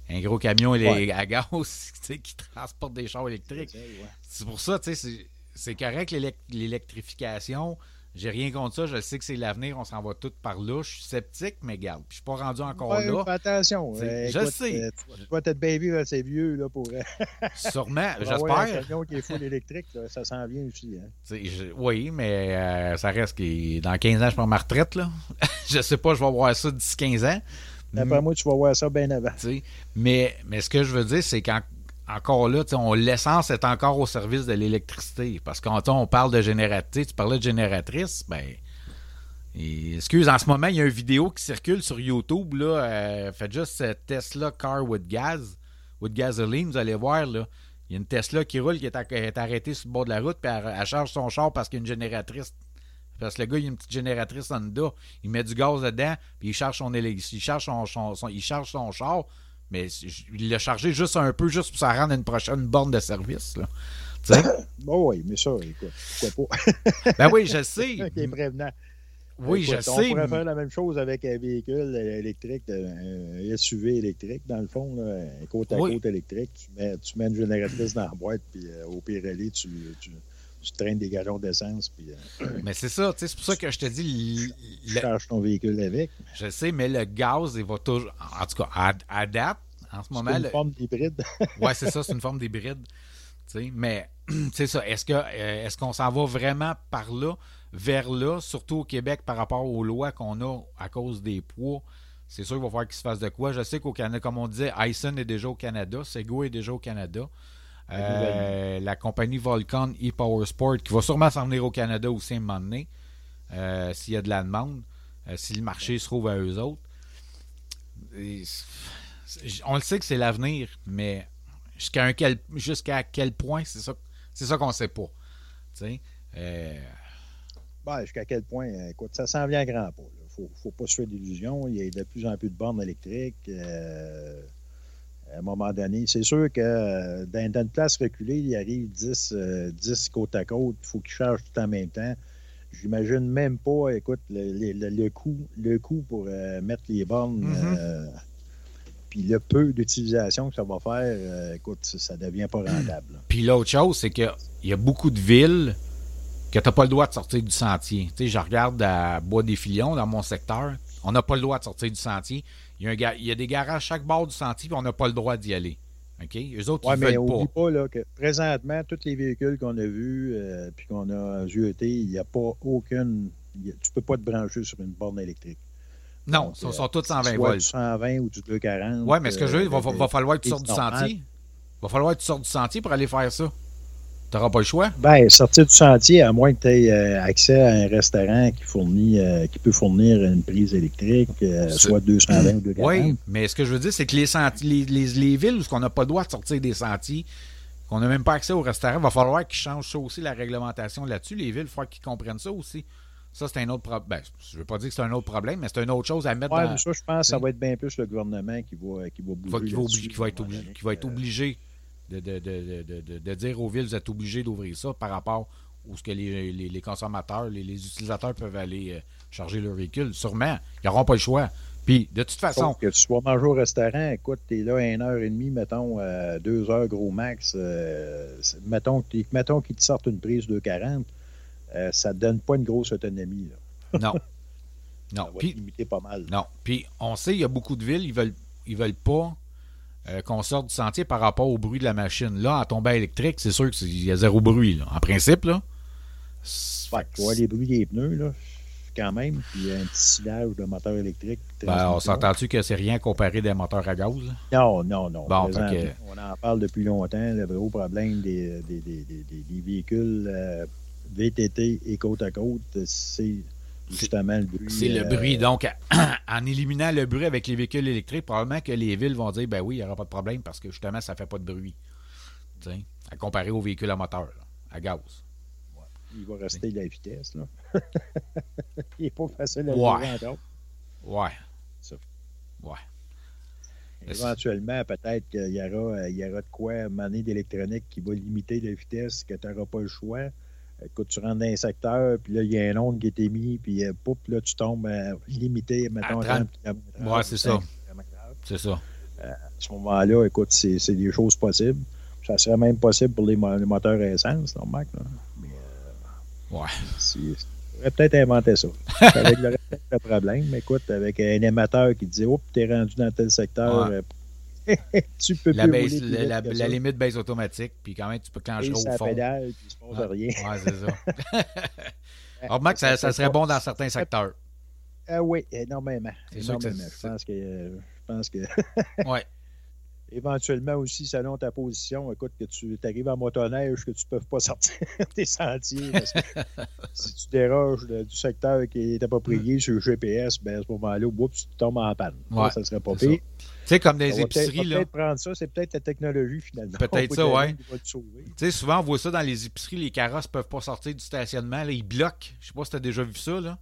Un gros camion Ouais. à gaz qui transporte des chars électriques. ouais. C'est pour ça, c'est- correct l'élec- l'électrification. J'ai rien contre ça. Je sais que c'est l'avenir. On s'en va tout par là. Je suis sceptique, mais garde. Je suis pas rendu encore Ouais, là. attention. Euh, je écoute, sais. euh, tu vas bien vivre assez vieux là, pour, euh, Sûrement, j'espère. camion qui est full électrique. là, ça s'en vient aussi. Hein. Je- oui, mais euh, ça reste que dans 15 ans, je prends ma retraite. Là. je sais pas, je vais voir ça d'ici 15 ans. D'après moi, tu vas voir ça bien avant. Mais, mais ce que je veux dire, c'est qu'encore là, l'essence est encore au service de l'électricité. Parce que quand on parle de génératrice, tu parlais de génératrice, ben. excuse, en ce moment, il y a une vidéo qui circule sur YouTube. Là, euh, faites juste Tesla Car with Gas, with Gasoline, vous allez voir. Là, il y a une Tesla qui roule, qui est, arrêtée sur le bord de la route, puis elle, charge son char parce qu'il y a une génératrice. Parce que le gars, il a une petite génératrice dedans. Il met du gaz dedans, puis il charge son, il charge son- il charge son char. Mais il l'a chargé juste un peu, juste pour ça rendre une prochaine borne de service. Là. Sais? Bon, oui, mais ça, écoute, pourquoi pas? ben oui, je sais. Qui est prévenant. Oui, je Écoute, On sais. pourrait faire la même chose avec un véhicule euh, électrique, euh, un SUV électrique, dans le fond, là, côte à Oui. côte électrique. Tu mets, tu mets une génératrice dans la boîte, puis euh, au Pirelli, tu, tu, tu traînes des galons d'essence, puis euh, Mais c'est ça, c'est pour ça que je te dis, tu charges ton véhicule avec. je sais, mais le gaz, il va toujours. En tout cas, à, à date, en ce C'est moment, une le- forme d'hybride. Ouais, c'est ça, c'est une forme d'hybride. Mais c'est ça. Est-ce que euh, est-ce qu'on s'en va vraiment par là, vers là, surtout au Québec par rapport aux lois qu'on a à cause des poids? C'est sûr qu'il va falloir qu'il se fasse de quoi. Je sais qu'au Canada, comme on disait, Hyson est déjà au Canada, Sego est déjà au Canada. Euh, la compagnie Volcan e-Power Sport qui va sûrement s'en venir au Canada aussi à un moment donné, euh, s'il y a de la demande, euh, si le marché se trouve à eux autres. Et on le sait que c'est l'avenir, mais jusqu'à quel, quel point, c'est ça, ça qu'on ne sait pas. Ben, jusqu'à quel point, écoute, ça s'en vient à grands pas. Il faut, faut pas se faire d'illusions. Il y a de plus en plus de bornes électriques. À un moment donné, c'est sûr que euh, dans, dans une place reculée, il arrive 10, euh, 10 côte à côte. Il faut qu'ils chargent tout en même temps. J'imagine même pas, écoute, le, le- le- coût, le coût pour euh, mettre les bornes, Mhm. euh, puis le peu d'utilisation que ça va faire, écoute, ça, devient pas rentable. Puis l'autre chose, c'est qu'il y a beaucoup de villes que tu n'as pas le droit de sortir du sentier. Tu sais, je regarde à Bois-des-Filions, dans mon secteur, on n'a pas le droit de sortir du sentier. Il y a, un ga- il y a des garages à chaque bord du sentier, puis on n'a pas le droit d'y aller. OK? Eux autres, ils mais veulent pas. pas là, que présentement, tous les véhicules qu'on a vus euh, puis qu'on a jetés, il n'y a pas aucune. a- tu peux pas te brancher sur une borne électrique. Non, Donc, ils sont, euh, sont tous 120 Soit volts. du 120 ou du 240. Oui, mais ce que je veux il va, euh, va falloir que tu sortes du sentier. Il va falloir que tu sortes du sentier pour aller faire ça. Tu n'auras pas le choix. Ben, sortir du sentier, à moins que tu aies euh, accès à un restaurant qui fournit, euh, qui peut fournir une prise électrique, euh, soit 220 ou 240. Oui, mais ce que je veux dire, c'est que les, sentiers, les, les, les villes où on n'a pas le droit de sortir des sentiers, qu'on n'a même pas accès au restaurant, il va falloir qu'ils changent ça aussi, la réglementation là-dessus. Les villes, il falloir qu'ils comprennent ça aussi. Ça, c'est un autre problème. Ben, je ne veux pas dire que c'est un autre problème, mais c'est une autre chose à mettre Ouais, dans. mais ça, je pense que ça va être bien plus le gouvernement qui va, qui va bouger. Qui va, qui va là-dessus, obli- qui va être qui va obligé de, de, de, de, dire aux villes, vous êtes obligés d'ouvrir ça par rapport où ce que les, les- les consommateurs, les, les utilisateurs peuvent aller euh, charger leur véhicule. Sûrement, ils n'auront pas le choix. Puis, de toute façon, que tu sois manger au restaurant, écoute, t'es là une heure et demie, mettons, euh, deux heures gros max. euh, mettons mettons qu'ils te sortent une prise de 40, euh, ça te donne pas une grosse autonomie. Là. non. Ça Non. va Puis, te limiter pas mal. Non. Puis on sait, il y a beaucoup de villes, ils veulent, ils veulent pas euh, qu'on sorte du sentier par rapport au bruit de la machine. Là, en tombant électrique, c'est sûr qu'il y a zéro bruit. là. En principe, là. Ouais, tu vois les bruits des pneus, là, quand même, puis un petit silage de moteur électrique. Ben, on s'entend-tu que c'est rien comparé des moteurs à gaz? là? Non, non, non. Bon, Présentement, fait On en parle depuis longtemps. Le gros problème des, des- des- des véhicules euh, VTT et côte à côte, c'est justement le bruit. C'est le euh, bruit. Donc, en éliminant le bruit avec les véhicules électriques, probablement que les villes vont dire ben oui, il n'y aura pas de problème parce que justement, ça ne fait pas de bruit. À comparer aux véhicules à moteur, là, à gaz. Il va rester la vitesse. Là. il n'est pas facile à Ouais. encore. Ouais. Ça. Ouais. Éventuellement, peut-être qu'il y aura, il y aura de quoi maner d'électronique qui va limiter la vitesse, que tu n'auras pas le choix. Écoute, tu rentres dans un secteur, puis là, il y a un onde qui est émis, puis euh, poup, là, tu tombes euh, limité, mettons, 30. 30 km/h, Ouais, c'est ça. 50 km/h. C'est ça. À ce moment-là, écoute, c'est c'est des choses possibles. Ça serait même possible pour les, mo- les moteurs à essence, normal. Là? Mais euh, Ouais. c'est- on pourrait peut-être inventer ça. Avec le le problème, mais écoute, avec un émetteur qui dit Oups, t'es rendu dans tel secteur, Ouais. Euh, tu peux La, plus baisse- rouler plus la, limite baisse automatique, puis quand même, tu peux clencher au fond. pédale, puis il se Ouais. rien. Ouais, c'est ça. Alors, Remarque, ça, ça serait bon dans certains secteurs. Ah oui, énormément. C'est sûr que Je pense que, euh, je pense que Ouais. Éventuellement aussi, selon ta position, écoute, que tu arrives en motoneige, que tu ne peux pas sortir des sentiers. Parce que si tu déroges du secteur qui est approprié sur le GPS, ben à ce moment-là, oups, tu tombes en panne. Ça, Ouais, ça serait pas pire. Tu sais, comme des peut-être épiceries, peut-être prendre ça, c'est peut-être la technologie finalement. Peut-être ça, sauver. Tu sais, souvent, on voit ça dans les épiceries, les carrosses peuvent pas sortir du stationnement, là, ils bloquent. Je sais pas si tu as déjà vu ça, là.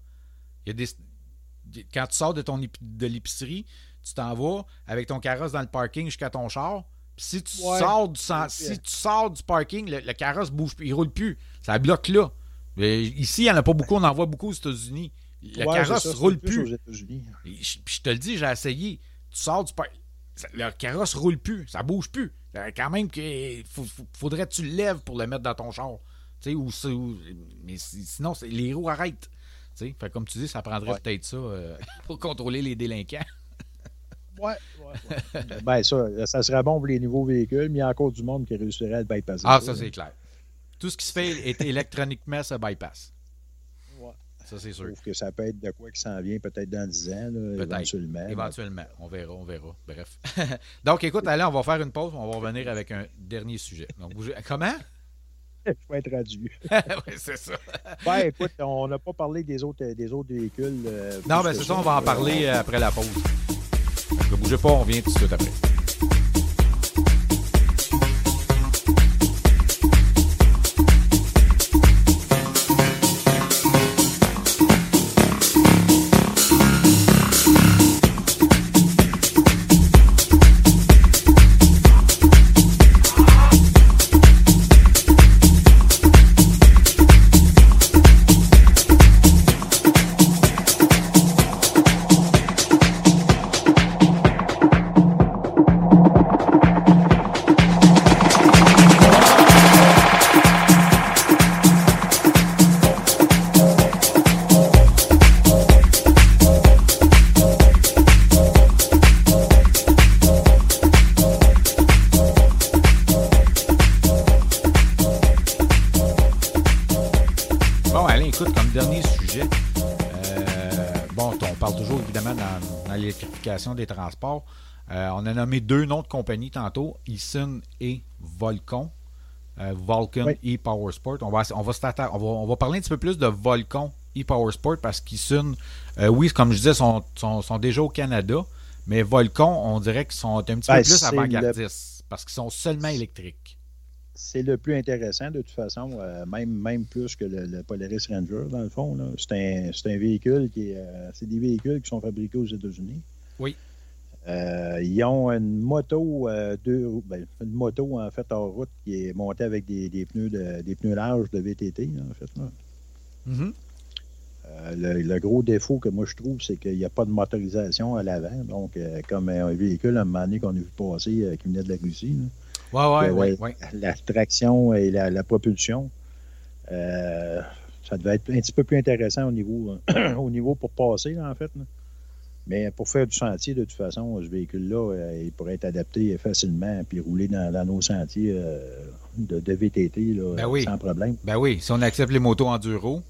Il y a des... Quand tu sors de, ton de l'épicerie, tu t'en vas avec ton carrosse dans le parking jusqu'à ton char. Puis si tu, Ouais. sors du, si tu sors du parking, le, le carrosse bouge plus, il roule plus. Ça bloque là. Mais ici, il n'y en a pas beaucoup, on en voit beaucoup aux États-Unis. Le Ouais, carrosse c'est roule plus je, te le dis, j'ai essayé. Tu sors du ça- Le carrosse roule plus. Ça bouge plus. Euh, Quand même, faut- faudrait que tu le lèves pour le mettre dans ton char. Ou, mais si- sinon, les roues arrêtent. Fait, comme tu dis, ça prendrait Ouais. peut-être ça euh, pour contrôler les délinquants. Ouais, ouais, ouais. ben ça, ça serait bon pour les nouveaux véhicules, mais il y a encore du monde qui réussirait à le bypasser. Ah, ça, c'est clair. Tout ce qui se fait est électroniquement se bypass. Ouais. Ça, c'est Je sûr. trouve que ça peut être de quoi qui s'en vient peut-être dans 10 ans, là, éventuellement. Éventuellement. On verra, on verra. Bref. Donc, écoute, allez, on va faire une pause. On va revenir avec un dernier sujet. Donc, bougez- Comment? Je vais être traduit. oui, c'est ça. Ben, écoute, on n'a pas parlé des autres, des autres véhicules. euh, Non, plus ben c'est ça, on va en parler euh, après la pause. Ne bougez pas, on vient tout de suite après. Des transports. Euh, on a nommé deux noms de compagnies tantôt, Eason et Volcon. Euh, Vulcan Oui. e-Power Sport. On va, on, va se tatar- on, va, on va parler un petit peu plus de Volcon e-Power Sport parce qu'Eason, euh, oui, comme je disais, sont, sont, sont déjà au Canada, mais Volcon, on dirait qu'ils sont un petit Ben, peu plus c'est avant-gardistes parce qu'ils sont seulement électriques. C'est le plus intéressant de toute façon, euh, même, même plus que le, le Polaris Ranger, dans le fond. C'est un, un véhicule qui est. euh, c'est des véhicules qui sont fabriqués aux États-Unis. Oui. Euh, ils ont une moto, euh, deux, ben, une moto en fait en route qui est montée avec des, des pneus, de, des pneus larges de VTT, en fait. là. Mhm. Euh, le, le gros défaut que moi je trouve, c'est qu'il n'y a pas de motorisation à l'avant. Donc, comme un véhicule à un moment donné qu'on a vu passer qui venait de la Russie, là. Ouais, ouais, ouais, ouais. ouais. la traction et la, la propulsion, ça devait être un petit peu plus intéressant au niveau, au niveau pour passer, là, en fait. là. Mais pour faire du sentier, de toute façon, ce véhicule-là, euh, il pourrait être adapté facilement puis rouler dans, dans nos sentiers euh, de, de VTT là, Ben oui. sans problème. Ben oui, si on accepte les motos enduro,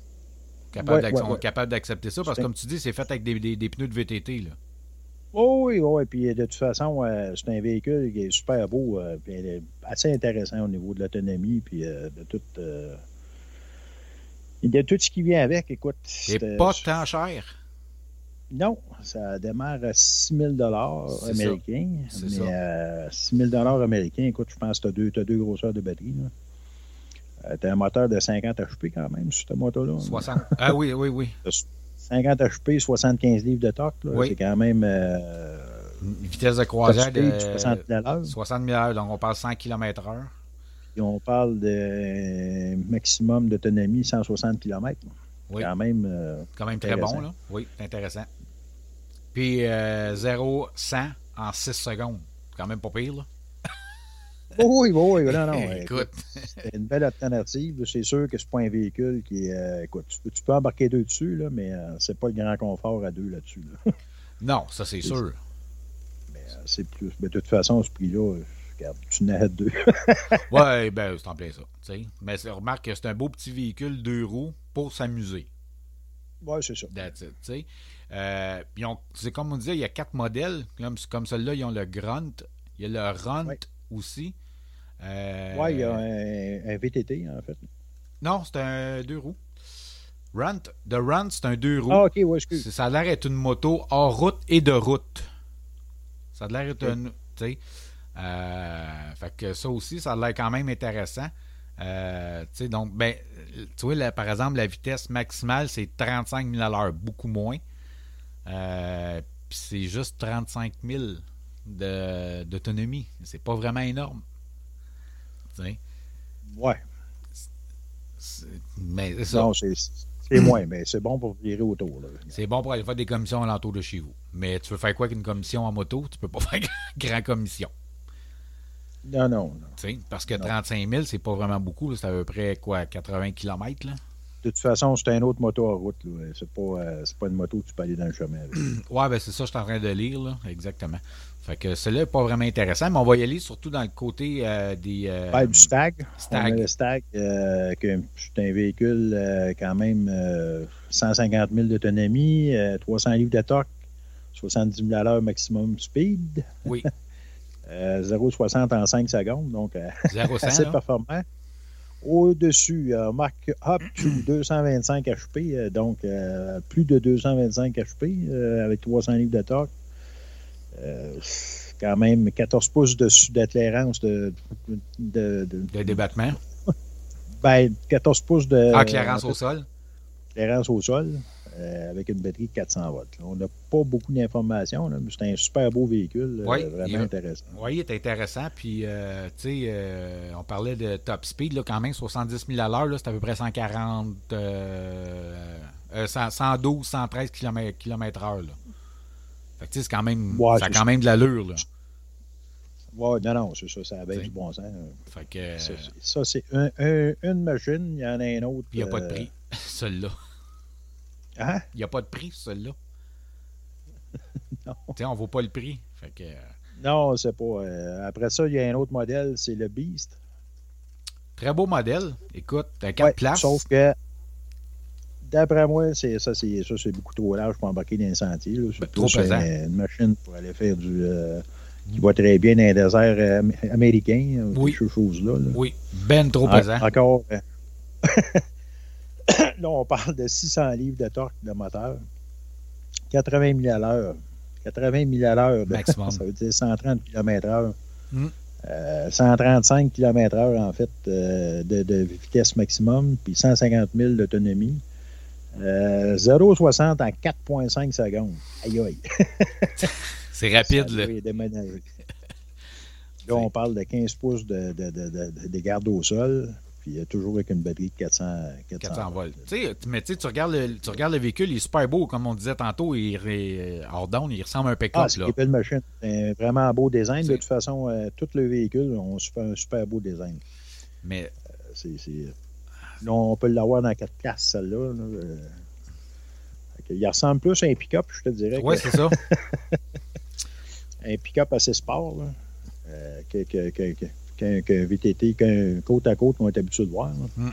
capable Ouais, d'acc- ouais, on est ouais. capable d'accepter ça, parce que comme tu dis, c'est fait avec des, des- des pneus de VTT. Là. Oh oui, oui, puis de toute façon, euh, c'est un véhicule qui est super beau, euh, puis est assez intéressant au niveau de l'autonomie, puis euh, de tout. de tout ce qui vient avec, écoute. C'est pas tant cher. Non, ça démarre à 6 000 C'est américains. Mais ça. euh, 6 000 américains, écoute, je pense que tu as deux, t'as deux grosseurs de batterie. tu as un moteur de 50 HP quand même sur cette moto-là. 60. Ah oui, oui, oui. 50 HP, 75 livres de torque. là, Oui. C'est quand même. Euh, Une vitesse de croisière de 60 000 à l'heure. 60 000 heures, donc on parle 100 km/h. Puis on parle de euh, maximum d'autonomie 160 km. Oui. Quand même. euh, Quand même très bon, là. Oui, intéressant. Puis euh, 0-100 en 6 secondes. Quand même pas pire, là. Oh oui, oui, oui, non, non. Écoute. C'est une belle alternative. C'est sûr que c'est pas un véhicule qui est. euh, écoute, tu peux, tu peux embarquer deux dessus, là, mais euh, c'est pas le grand confort à deux là-dessus. là. Non, ça c'est sûr. Mais euh, c'est plus. Mais de toute façon, ce prix-là, euh, regarde, tu n'arrêtes deux. Ouais, ben, c'est en plein ça. Mais remarque que c'est un beau petit véhicule deux roues pour s'amuser. ouais, c'est ça. That's it, tu sais. Euh, ils ont- c'est comme on disait, il y a quatre modèles. Comme, comme celui-là, ils ont le Grunt. Il y a le Runt Ouais. aussi. Euh, Ouais, il y a un, un VTT, en fait. Non, c'est un deux roues. Runt, The Runt, c'est un deux roues. Ah, ok, ouais, excuse. Ça a l'air d'être une moto hors route et de route. Ça a l'air d'être Ok. une. Tu sais. Euh, fait que ça aussi, ça a l'air quand même intéressant. Euh, tu sais, donc, ben, tu vois, là, par exemple, la vitesse maximale, c'est 35 000 à l'heure, beaucoup moins. Euh, Puis c'est juste 35 000 de- d'autonomie. C'est pas vraiment énorme. Ouais. C'est- Mais c'est ça. Non, c'est c'est moins, mais c'est bon pour virer autour. Là. C'est bon pour aller faire des commissions alentour de chez vous. Mais tu veux faire quoi qu'une commission en moto? Tu peux pas faire grand commission. Non, non, non. Parce que Non. 35 000, c'est pas vraiment beaucoup. là. C'est à peu près quoi, 80 km? Là? De toute façon, c'est un autre moto en route. C'est pas, euh, pas une moto que tu peux aller dans le chemin. Ouais, ben c'est ça, je suis en train de lire. Là. Exactement. Fait que celui-là n'est pas vraiment intéressant, mais on va y aller surtout dans le côté euh, des. euh, Ouais, du Stag. Stag. On a le Stag, euh, que c'est un véhicule quand même euh, 150 000 d'autonomie, euh, 300 livres de torque, 70 000 à l'heure maximum speed, Oui, euh, 0,60 en 5 secondes, donc 0 assez 100. là. performant. Au-dessus, euh, marque up to 225 HP, euh, donc euh, plus de 225 HP euh, avec 300 livres de torque. Euh, quand même 14 pouces d'éclairance de, de, de- De débattement. ben, 14 pouces de En clairance en au sol. éclairance au sol euh, avec une batterie de 400 watts. On n'a pas beaucoup d'informations, mais c'est un super beau véhicule, euh, Oui, vraiment a- intéressant. Oui, il est intéressant. Puis, euh, tu sais, on parlait de top speed, là, quand même, 70 000 à l'heure, là, c'est à peu près 140, euh, euh, 100 112, 113 km, heure. Là. Fait que, tu sais, c'est quand même, Ouais, ça a c'est quand même de l'allure. Là. Ouais, non, non, c'est ça, ça a bien T'sais. du bon sens. Fait que, Ça, c'est- Ça, c'est un- un- une machine, il y en a un autre. puis il n'y a pas de prix, celui-là. Hein? Il n'y a pas de prix, celui-là. Non. Tu sais, on ne vaut pas le prix. Fait que, euh, Non, c'est pas. euh, après ça, il y a un autre modèle, c'est le Beast. très beau modèle. Écoute, t'as 4 Ouais, places. Sauf que, d'après moi, c'est ça, c'est ça, c'est beaucoup trop large pour embarquer dans un sentier. là. C'est Ben, trop pesant. un- une machine pour aller faire du. euh, qui va très bien dans les déserts euh, am- américains, Oui. quelque chose là. là. Oui, ben trop En- pesant. Encore. euh, là, on parle de 600 livres de torque de moteur. 80 000 à l'heure. 80 000 à l'heure. Ça veut dire 130 km/h. Mm. Euh, 135 km/h, en fait, euh, de, de vitesse maximum, puis 150 000 d'autonomie. Euh, 0,60 en 4,5 secondes. Aïe aïe. C'est rapide, là. Là, on parle de 15 pouces de- de garde au sol, puis euh, toujours avec une batterie de 400, 400, 400 volts. Tu sais, mais tu regardes, le, tu regardes le véhicule, il est super beau, comme on disait tantôt, il, est hors down, il ressemble à un pick-up. Ah, c'est une belle machine. C'est un vraiment beau design. De toute façon, euh, tous les véhicules ont super- un super beau design. Mais Euh, c'est- c'est- Là, on peut l'avoir dans quatre places, celle-là. là, euh. Fait Il ressemble plus à un pick-up, je te dirais. que- c'est ça. un pick-up assez sport là, euh, que- qu'un VTT, qu'un côte à côte qu'on est habitué de voir. là.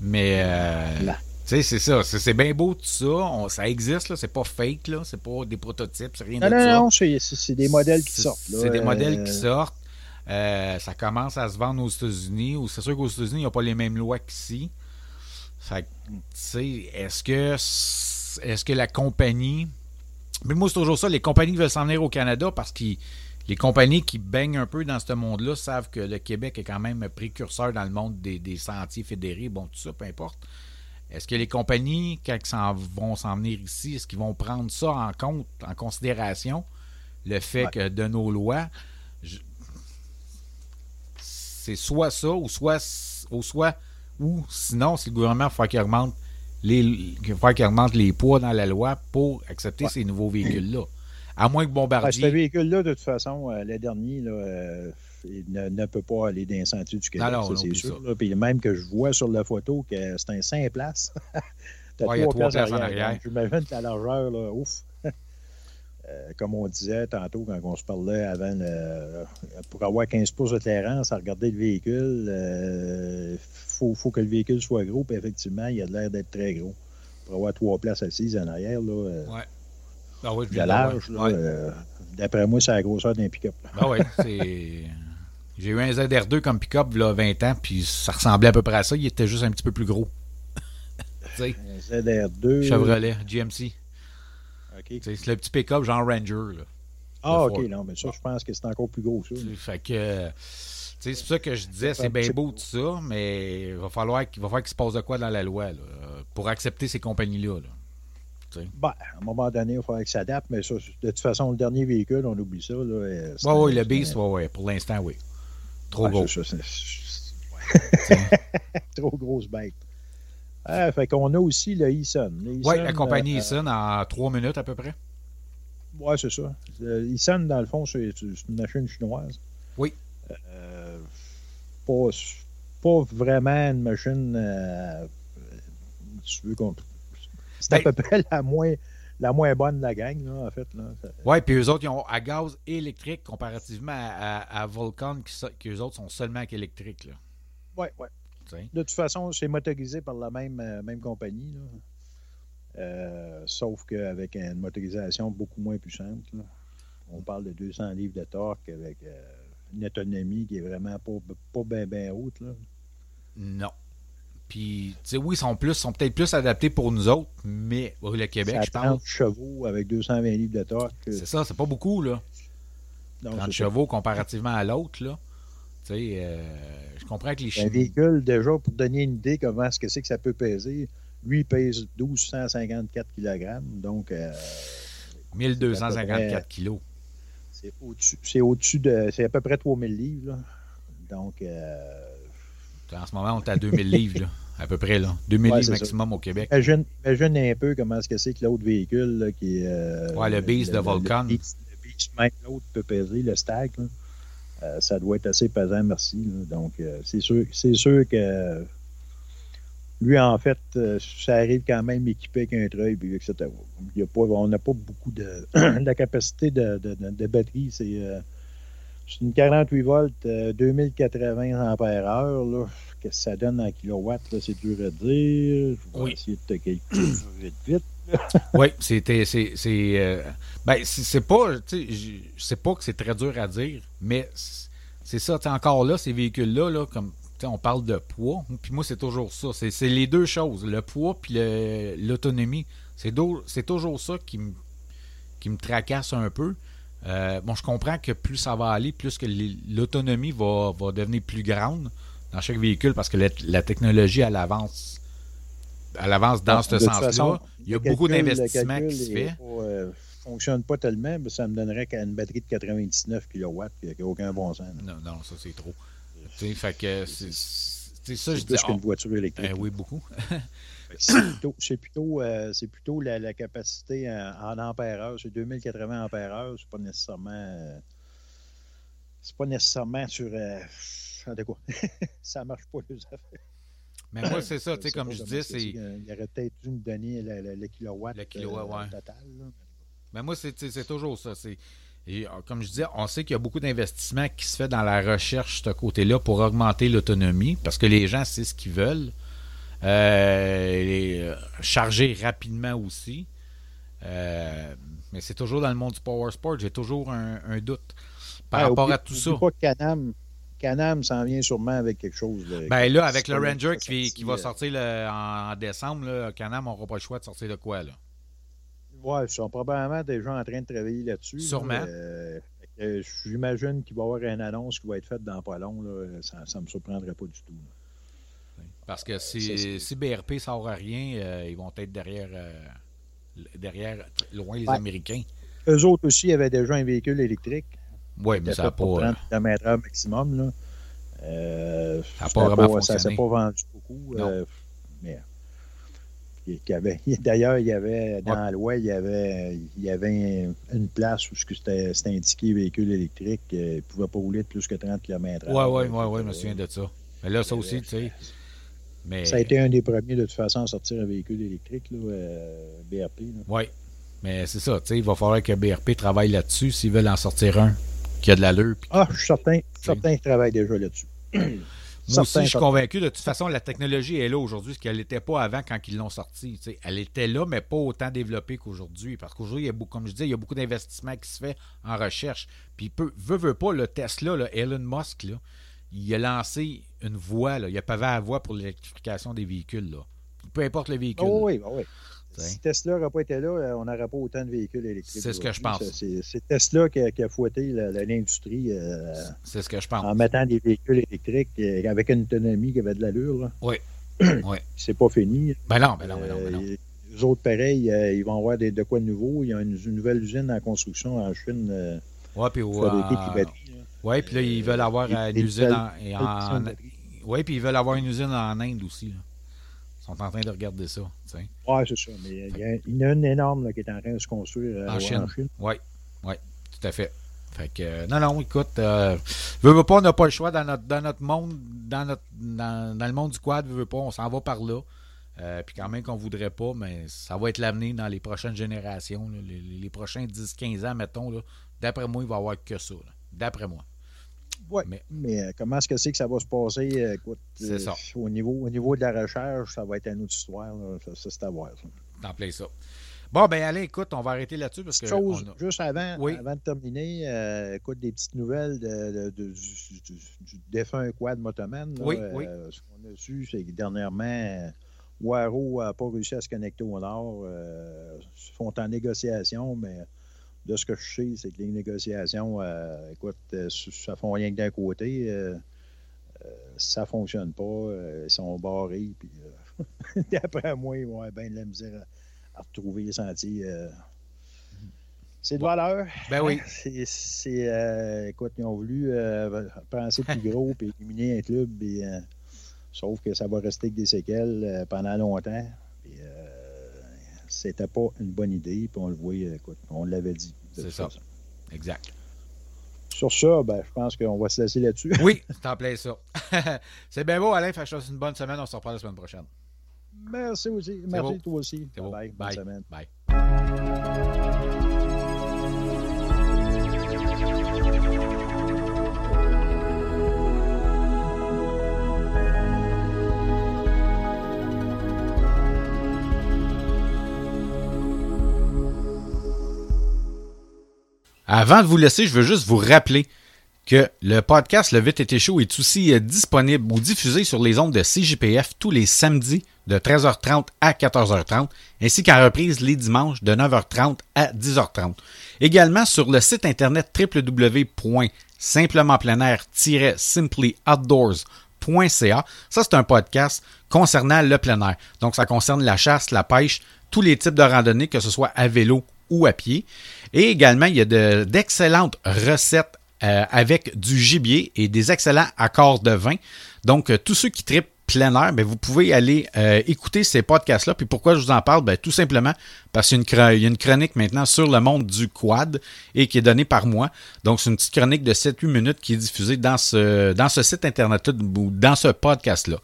Mais, euh, Là. tu sais, c'est ça. C'est bien beau tout ça. On- ça existe, là. C'est pas fake, là. C'est pas des prototypes, c'est rien Non, de non, ça. non, c'est c'est- des modèles qui sortent. C'est des Euh, modèles qui sortent. Euh, ça commence à se vendre aux États-Unis. Ou C'est sûr qu'aux États-Unis, il n'y a pas les mêmes lois qu'ici. Fait que, tu sais, est-ce que, est-ce que la compagnie. Mais moi, c'est toujours ça. Les compagnies veulent s'en venir au Canada parce que les compagnies qui baignent un peu dans ce monde-là savent que le Québec est quand même précurseur dans le monde des, des sentiers fédérés. Bon, tout ça, peu importe. Est-ce que les compagnies, quand ils vont s'en venir ici, est-ce qu'ils vont prendre ça en compte, en considération, le fait Ouais. que de nos lois, je- c'est soit ça, ou soit, ou soit, ou sinon, si le gouvernement faut qu'il augmente les, qu'il augmente les poids dans la loi pour accepter Ouais. ces nouveaux véhicules-là. À moins que Ouais, ce Bombardier. véhicule-là, de toute façon, euh, le dernier, là, euh, il ne, ne peut pas aller dans les sentiers du Québec, Non, non, c'est sûr. ça. Puis même que je vois sur la photo que c'est un 5 places. T'as Ouais, il y a trois places en arrière. J'imagine que la largeur, là, ouf. Euh, comme on disait tantôt quand on se parlait avant, le- pour avoir 15 pouces de clairance à regarder le véhicule, il faut, faut que le véhicule soit gros, puis effectivement, il a l'air d'être très gros. Pour avoir trois places assises en arrière, là, euh, Ouais. Ah oui, je large, là, Ouais. euh, d'après moi, c'est la grosseur d'un pick-up. Ben ouais, c'est. J'ai eu un ZR2 comme pick-up a 20 ans, puis ça ressemblait à peu près à ça. Il était juste un petit peu plus gros. Un ZR2. Chevrolet, GMC. C'est le petit pick-up genre Ranger. Là. Ah, OK, non, mais ça, je pense que c'est encore plus gros, ça. Fait que. C'est pour ça que je disais, c'est bien beau tout ça, mais il va falloir qu'il va falloir qu'il se passe de quoi dans la loi là, pour accepter ces compagnies-là. là. Ben, à un moment donné, il va falloir qu'il s'adapte, mais ça, de toute façon, le dernier véhicule, on oublie ça. Là, un- ouais, le Beast, ouais, ouais, pour l'instant, oui. Trop gros. ça. Trop grosse bête. Ah, fait qu'on a aussi le Eason. Oui, la compagnie euh, Eason en trois minutes à peu près. Ouais, c'est ça. Le Eason, dans le fond, c'est une machine chinoise. Oui. Euh, pas, pas vraiment une machine. euh, tu veux qu'on- C'est à Ben- peu près la moins, la moins bonne de la gang, là, en fait. Oui, puis eux autres, ils ont à gaz électrique comparativement à, à, à Vulcan, qui, qui eux autres sont seulement ouais. tu sais? De toute façon, c'est motorisé par la même, euh, même compagnie. là. Euh, sauf qu'avec une motorisation beaucoup moins puissante. là. On parle de 200 livres de torque avec euh, une autonomie qui est vraiment pas, pas bien ben haute. Là. Non. Puis, tu sais, oui, ils sont, plus, sont peut-être plus adaptés pour nous autres, mais le Québec, je parle. 30 chevaux avec 220 livres de torque. C'est ça, c'est pas beaucoup, là. Non, 30 c'est ça. chevaux comparativement à l'autre, là. Tu sais, euh, je comprends que les Un Chinois. véhicule, déjà, pour donner une idée comment est-ce que c'est que ça peut peser, lui il pèse 1254 kg. Donc, euh, 1254 kilos. c'est au-dessus c'est au-dessus de. C'est à peu près 3000 livres. là. Donc, euh, En ce moment, on est à 2000 livres, là, à peu près, là. 2000 Ouais, livres ça. maximum au Québec. imagine, imagine un peu comment est-ce que c'est que l'autre véhicule là, qui est. euh, Ouais, le Beast de Vulcan. Le Beast, même l'autre peut peser, le Stag. là. Euh, ça doit être assez pesant, merci. là. Donc, euh, c'est sûr, sûr que lui, en fait, ça arrive quand même équipé avec un treuil, puis etc. Il y a pas, on n'a pas beaucoup de, de capacité de, de- de- de batterie. C'est c'est une 48 volts, euh, 2080 ampères heure. Là. Qu'est-ce que ça donne en kilowatts, c'est dur à dire. Je vais Oui. essayer de te calculer vite, vite. Oui, c'était. C'est. euh, ben, pas. Je sais pas que c'est très dur à dire, mais c'est- ça. Encore là, ces véhicules-là, là, comme. On parle de poids, puis moi c'est toujours ça. C'est les deux choses, le poids puis l'autonomie. C'est toujours ça qui me qui me tracasse un peu. Euh, bon, je comprends que plus ça va aller, plus que l'autonomie va, va devenir plus grande dans chaque véhicule parce que la, la technologie, elle avance dans Bon, ce sens-là. Il y a beaucoup d'investissements qui se fait. euh, fonctionne pas tellement, mais ça me donnerait qu'à une batterie de 99 kW qui n'a aucun bon sens. là. Non, non, ça c'est trop. Fait que c'est ça, je dis. plus qu'une voiture électrique. eh oui, beaucoup. C'est plutôt, c'est plutôt, euh, plutôt la, la capacité en, en ampère-heure. C'est 2080 ampère-heure. C'est pas nécessairement. euh, c'est pas nécessairement sur. Euh, tout cas, ça marche pas les affaires. Mais moi, c'est ça, tu sais, comme je disais, c'est- euh, Il aurait peut-être dû me donner le, le- le kilowatt, Le kilowatt, euh, ouais. total. là. Mais moi, c'est toujours ça. c'est- Et euh, comme je disais, on sait qu'il y a beaucoup d'investissements qui se fait dans la recherche de ce côté-là pour augmenter l'autonomie, parce que les gens, c'est ce qu'ils veulent. Euh, euh, charger rapidement aussi. Euh, mais c'est toujours dans le monde du power sport, j'ai toujours un, un doute par Ouais, rapport oublie- à tout ça. pas que Canam, Canam s'en vient sûrement avec quelque chose. là, Ben là, avec le Ranger qui, sorti, qui va euh, sortir le- en, en décembre, là, Canam n'aura pas le choix de sortir de quoi, là? Ouais, ils sont probablement déjà en train de travailler là-dessus. là. Sûrement. Euh, J'imagine qu'il va y avoir une annonce qui va être faite dans pas long. Là. Ça ne me surprendrait pas du tout. là. Parce que si, si BRP sort à rien, euh, ils vont être derrière, euh, derrière loin les Ouais. Américains. Eux autres aussi avaient déjà un véhicule électrique. Oui, mais ça n'a pour pas. 30 km/h maximum. Là. Euh, Ça a c'était pas vraiment Ça s'est pas vendu beaucoup. Mais, D'ailleurs, il y avait dans la loi, il y avait, il y avait une place où c'était indiqué véhicule électrique. il ne pouvait pas rouler de plus que 30 km/h. Oui, oui, oui, je me souviens de ça. Mais là, ça aussi, tu sais. Mais, Ça a été un des premiers, de toute façon, à sortir un véhicule électrique, là, euh, BRP. Oui. Mais c'est ça, il va falloir que BRP travaille là-dessus s'ils veulent en sortir un qui a de l'allure. puis- Ah, je suis certain, certain qu'ils travaillent déjà là-dessus. Moi aussi, je suis convaincu. De toute façon, la technologie est là aujourd'hui, ce qu'elle n'était pas avant quand ils l'ont sortie. Elle était là, mais pas autant développée qu'aujourd'hui. Parce qu'aujourd'hui, il y a beaucoup, comme je disais, il y a beaucoup d'investissements qui se fait en recherche. Puis, peu, veut, veut pas, le Tesla, là, Elon Musk, là, il a lancé une voie, là, il a pavé la voie pour l'électrification des véhicules. Là. Peu importe le véhicule. Oh, oui, oui. T'sais. Si Tesla n'aurait pas été là, euh, on n'aurait pas autant de véhicules électriques. C'est ce que je pense. C'est- Tesla qui a, qui a fouetté l'industrie euh, C'est ce que je pense. en mettant des véhicules électriques euh, avec une autonomie qui avait de l'allure. Oui. Oui. C'est pas fini. Ben non, ben non, ben non, ben non. Euh, les autres, pareil, euh, ils vont avoir des, de quoi de nouveau. Il y a une, une nouvelle usine en construction en Chine Ouais, puis euh, ouais, puis là, ils veulent avoir euh, une usine en. Oui, puis ils veulent avoir une usine en Inde aussi. là. Ils sont en train de regarder ça. Ouais, c'est ça. Mais il y, a, il y en a une énorme là, qui est en train de se construire euh, En Chine. Oui, oui, tout à fait. Fait que, euh, non, non, écoute, euh, veux, veux pas, on n'a pas le choix dans notre, dans notre monde, dans, notre, dans, dans le monde du quad, veux, veux pas, on s'en va par là. Euh, puis quand même qu'on voudrait pas, mais ça va être l'avenir dans les prochaines générations, là, les, les prochains 10-15 ans, mettons. là. D'après moi, il va y avoir que ça. D'après moi. Oui, Mais- mais, euh, comment est-ce que c'est que ça va se passer? euh, Écoute, C'est euh, ça. Au, niveau, au niveau de la recherche, ça va être une autre histoire. là. Ça, ça, c'est à voir. T'en plais ça. Bon, ben allez, écoute, on va arrêter là-dessus parce que. Chose, a- juste avant, Oui. avant de terminer, euh, écoute, des petites nouvelles de, de- de- du, du- du défunt quad Motoman. là. Oui, Euh, oui. Ce qu'on a su, c'est que dernièrement, Waro n'a pas réussi à se connecter au nord. Ils sont en négociation, mais de ce que je sais, c'est que les négociations, euh, écoute, euh, ça font rien que d'un côté. euh, euh, ça ne fonctionne pas. euh, ils sont barrés. Puis, d'après moi, ils vont avoir bien de la misère à, à retrouver les sentiers. c'est de valeur. Ben oui. C'est, écoute, ils ont voulu penser plus gros et éliminer un club. Sauf que ça va rester que des séquelles pendant longtemps. Puis, c'était pas une bonne idée. Puis on le voyait, écoute, on l'avait dit. C'est ça. façon. Exact. Sur ça, ben, je pense qu'on va se laisser là-dessus. Oui, t'en plais ça. C'est bien beau, Alain. Fait que je te souhaite une bonne semaine. On se reprend la semaine prochaine. Merci aussi. Merci beau. toi aussi. C'est beau. Bye. Bonne Bye. semaine. Bye. Avant de vous laisser, je veux juste vous rappeler que le podcast Le Vite été chaud est aussi euh, disponible ou diffusé sur les ondes de CJPF tous les samedis de 13h30 à 14h30, ainsi qu'en reprise les dimanches de 9h30 à 10h30. Également sur le site internet www.simplementpleinair-simplyoutdoors.com Ça, c'est un podcast concernant le plein air. Donc, ça concerne la chasse, la pêche, tous les types de randonnées, que ce soit à vélo ou à pied. Et également, il y a d'excellentes recettes euh, avec du gibier et des excellents accords de vin. Donc, euh, tous ceux qui tripent plein air, ben, vous pouvez aller euh, écouter ces podcasts-là. Puis pourquoi je vous en parle? Ben, tout simplement parce qu'il y, a une chronique maintenant sur le monde du quad et qui est donnée par moi. Donc, c'est une petite chronique de 7-8 minutes qui est diffusée dans ce, dans ce site Internet ou dans ce podcast-là.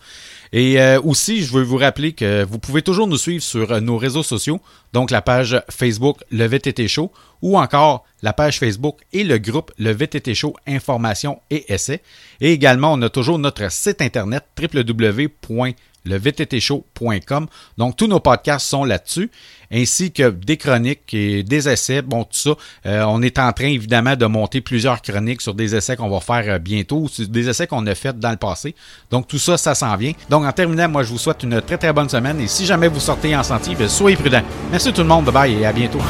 Et euh, aussi, je veux vous rappeler que vous pouvez toujours nous suivre sur euh, nos réseaux sociaux, donc la page Facebook Le VTT Show ou encore la page Facebook et le groupe Le VTT Show Information et Essais. Et également, on a toujours notre site internet www levttshow.com. Donc, tous nos podcasts sont là-dessus, ainsi que des chroniques et des essais. Bon, tout ça, euh, on est en train, évidemment, de monter plusieurs chroniques sur des essais qu'on va faire euh, bientôt, ou sur des essais qu'on a fait dans le passé. Donc, tout ça, ça s'en vient. Donc, en terminant, moi, je vous souhaite une très, très bonne semaine. Et si jamais vous sortez en sentier, ben, soyez prudents. Merci tout le monde. Bye bye et à bientôt.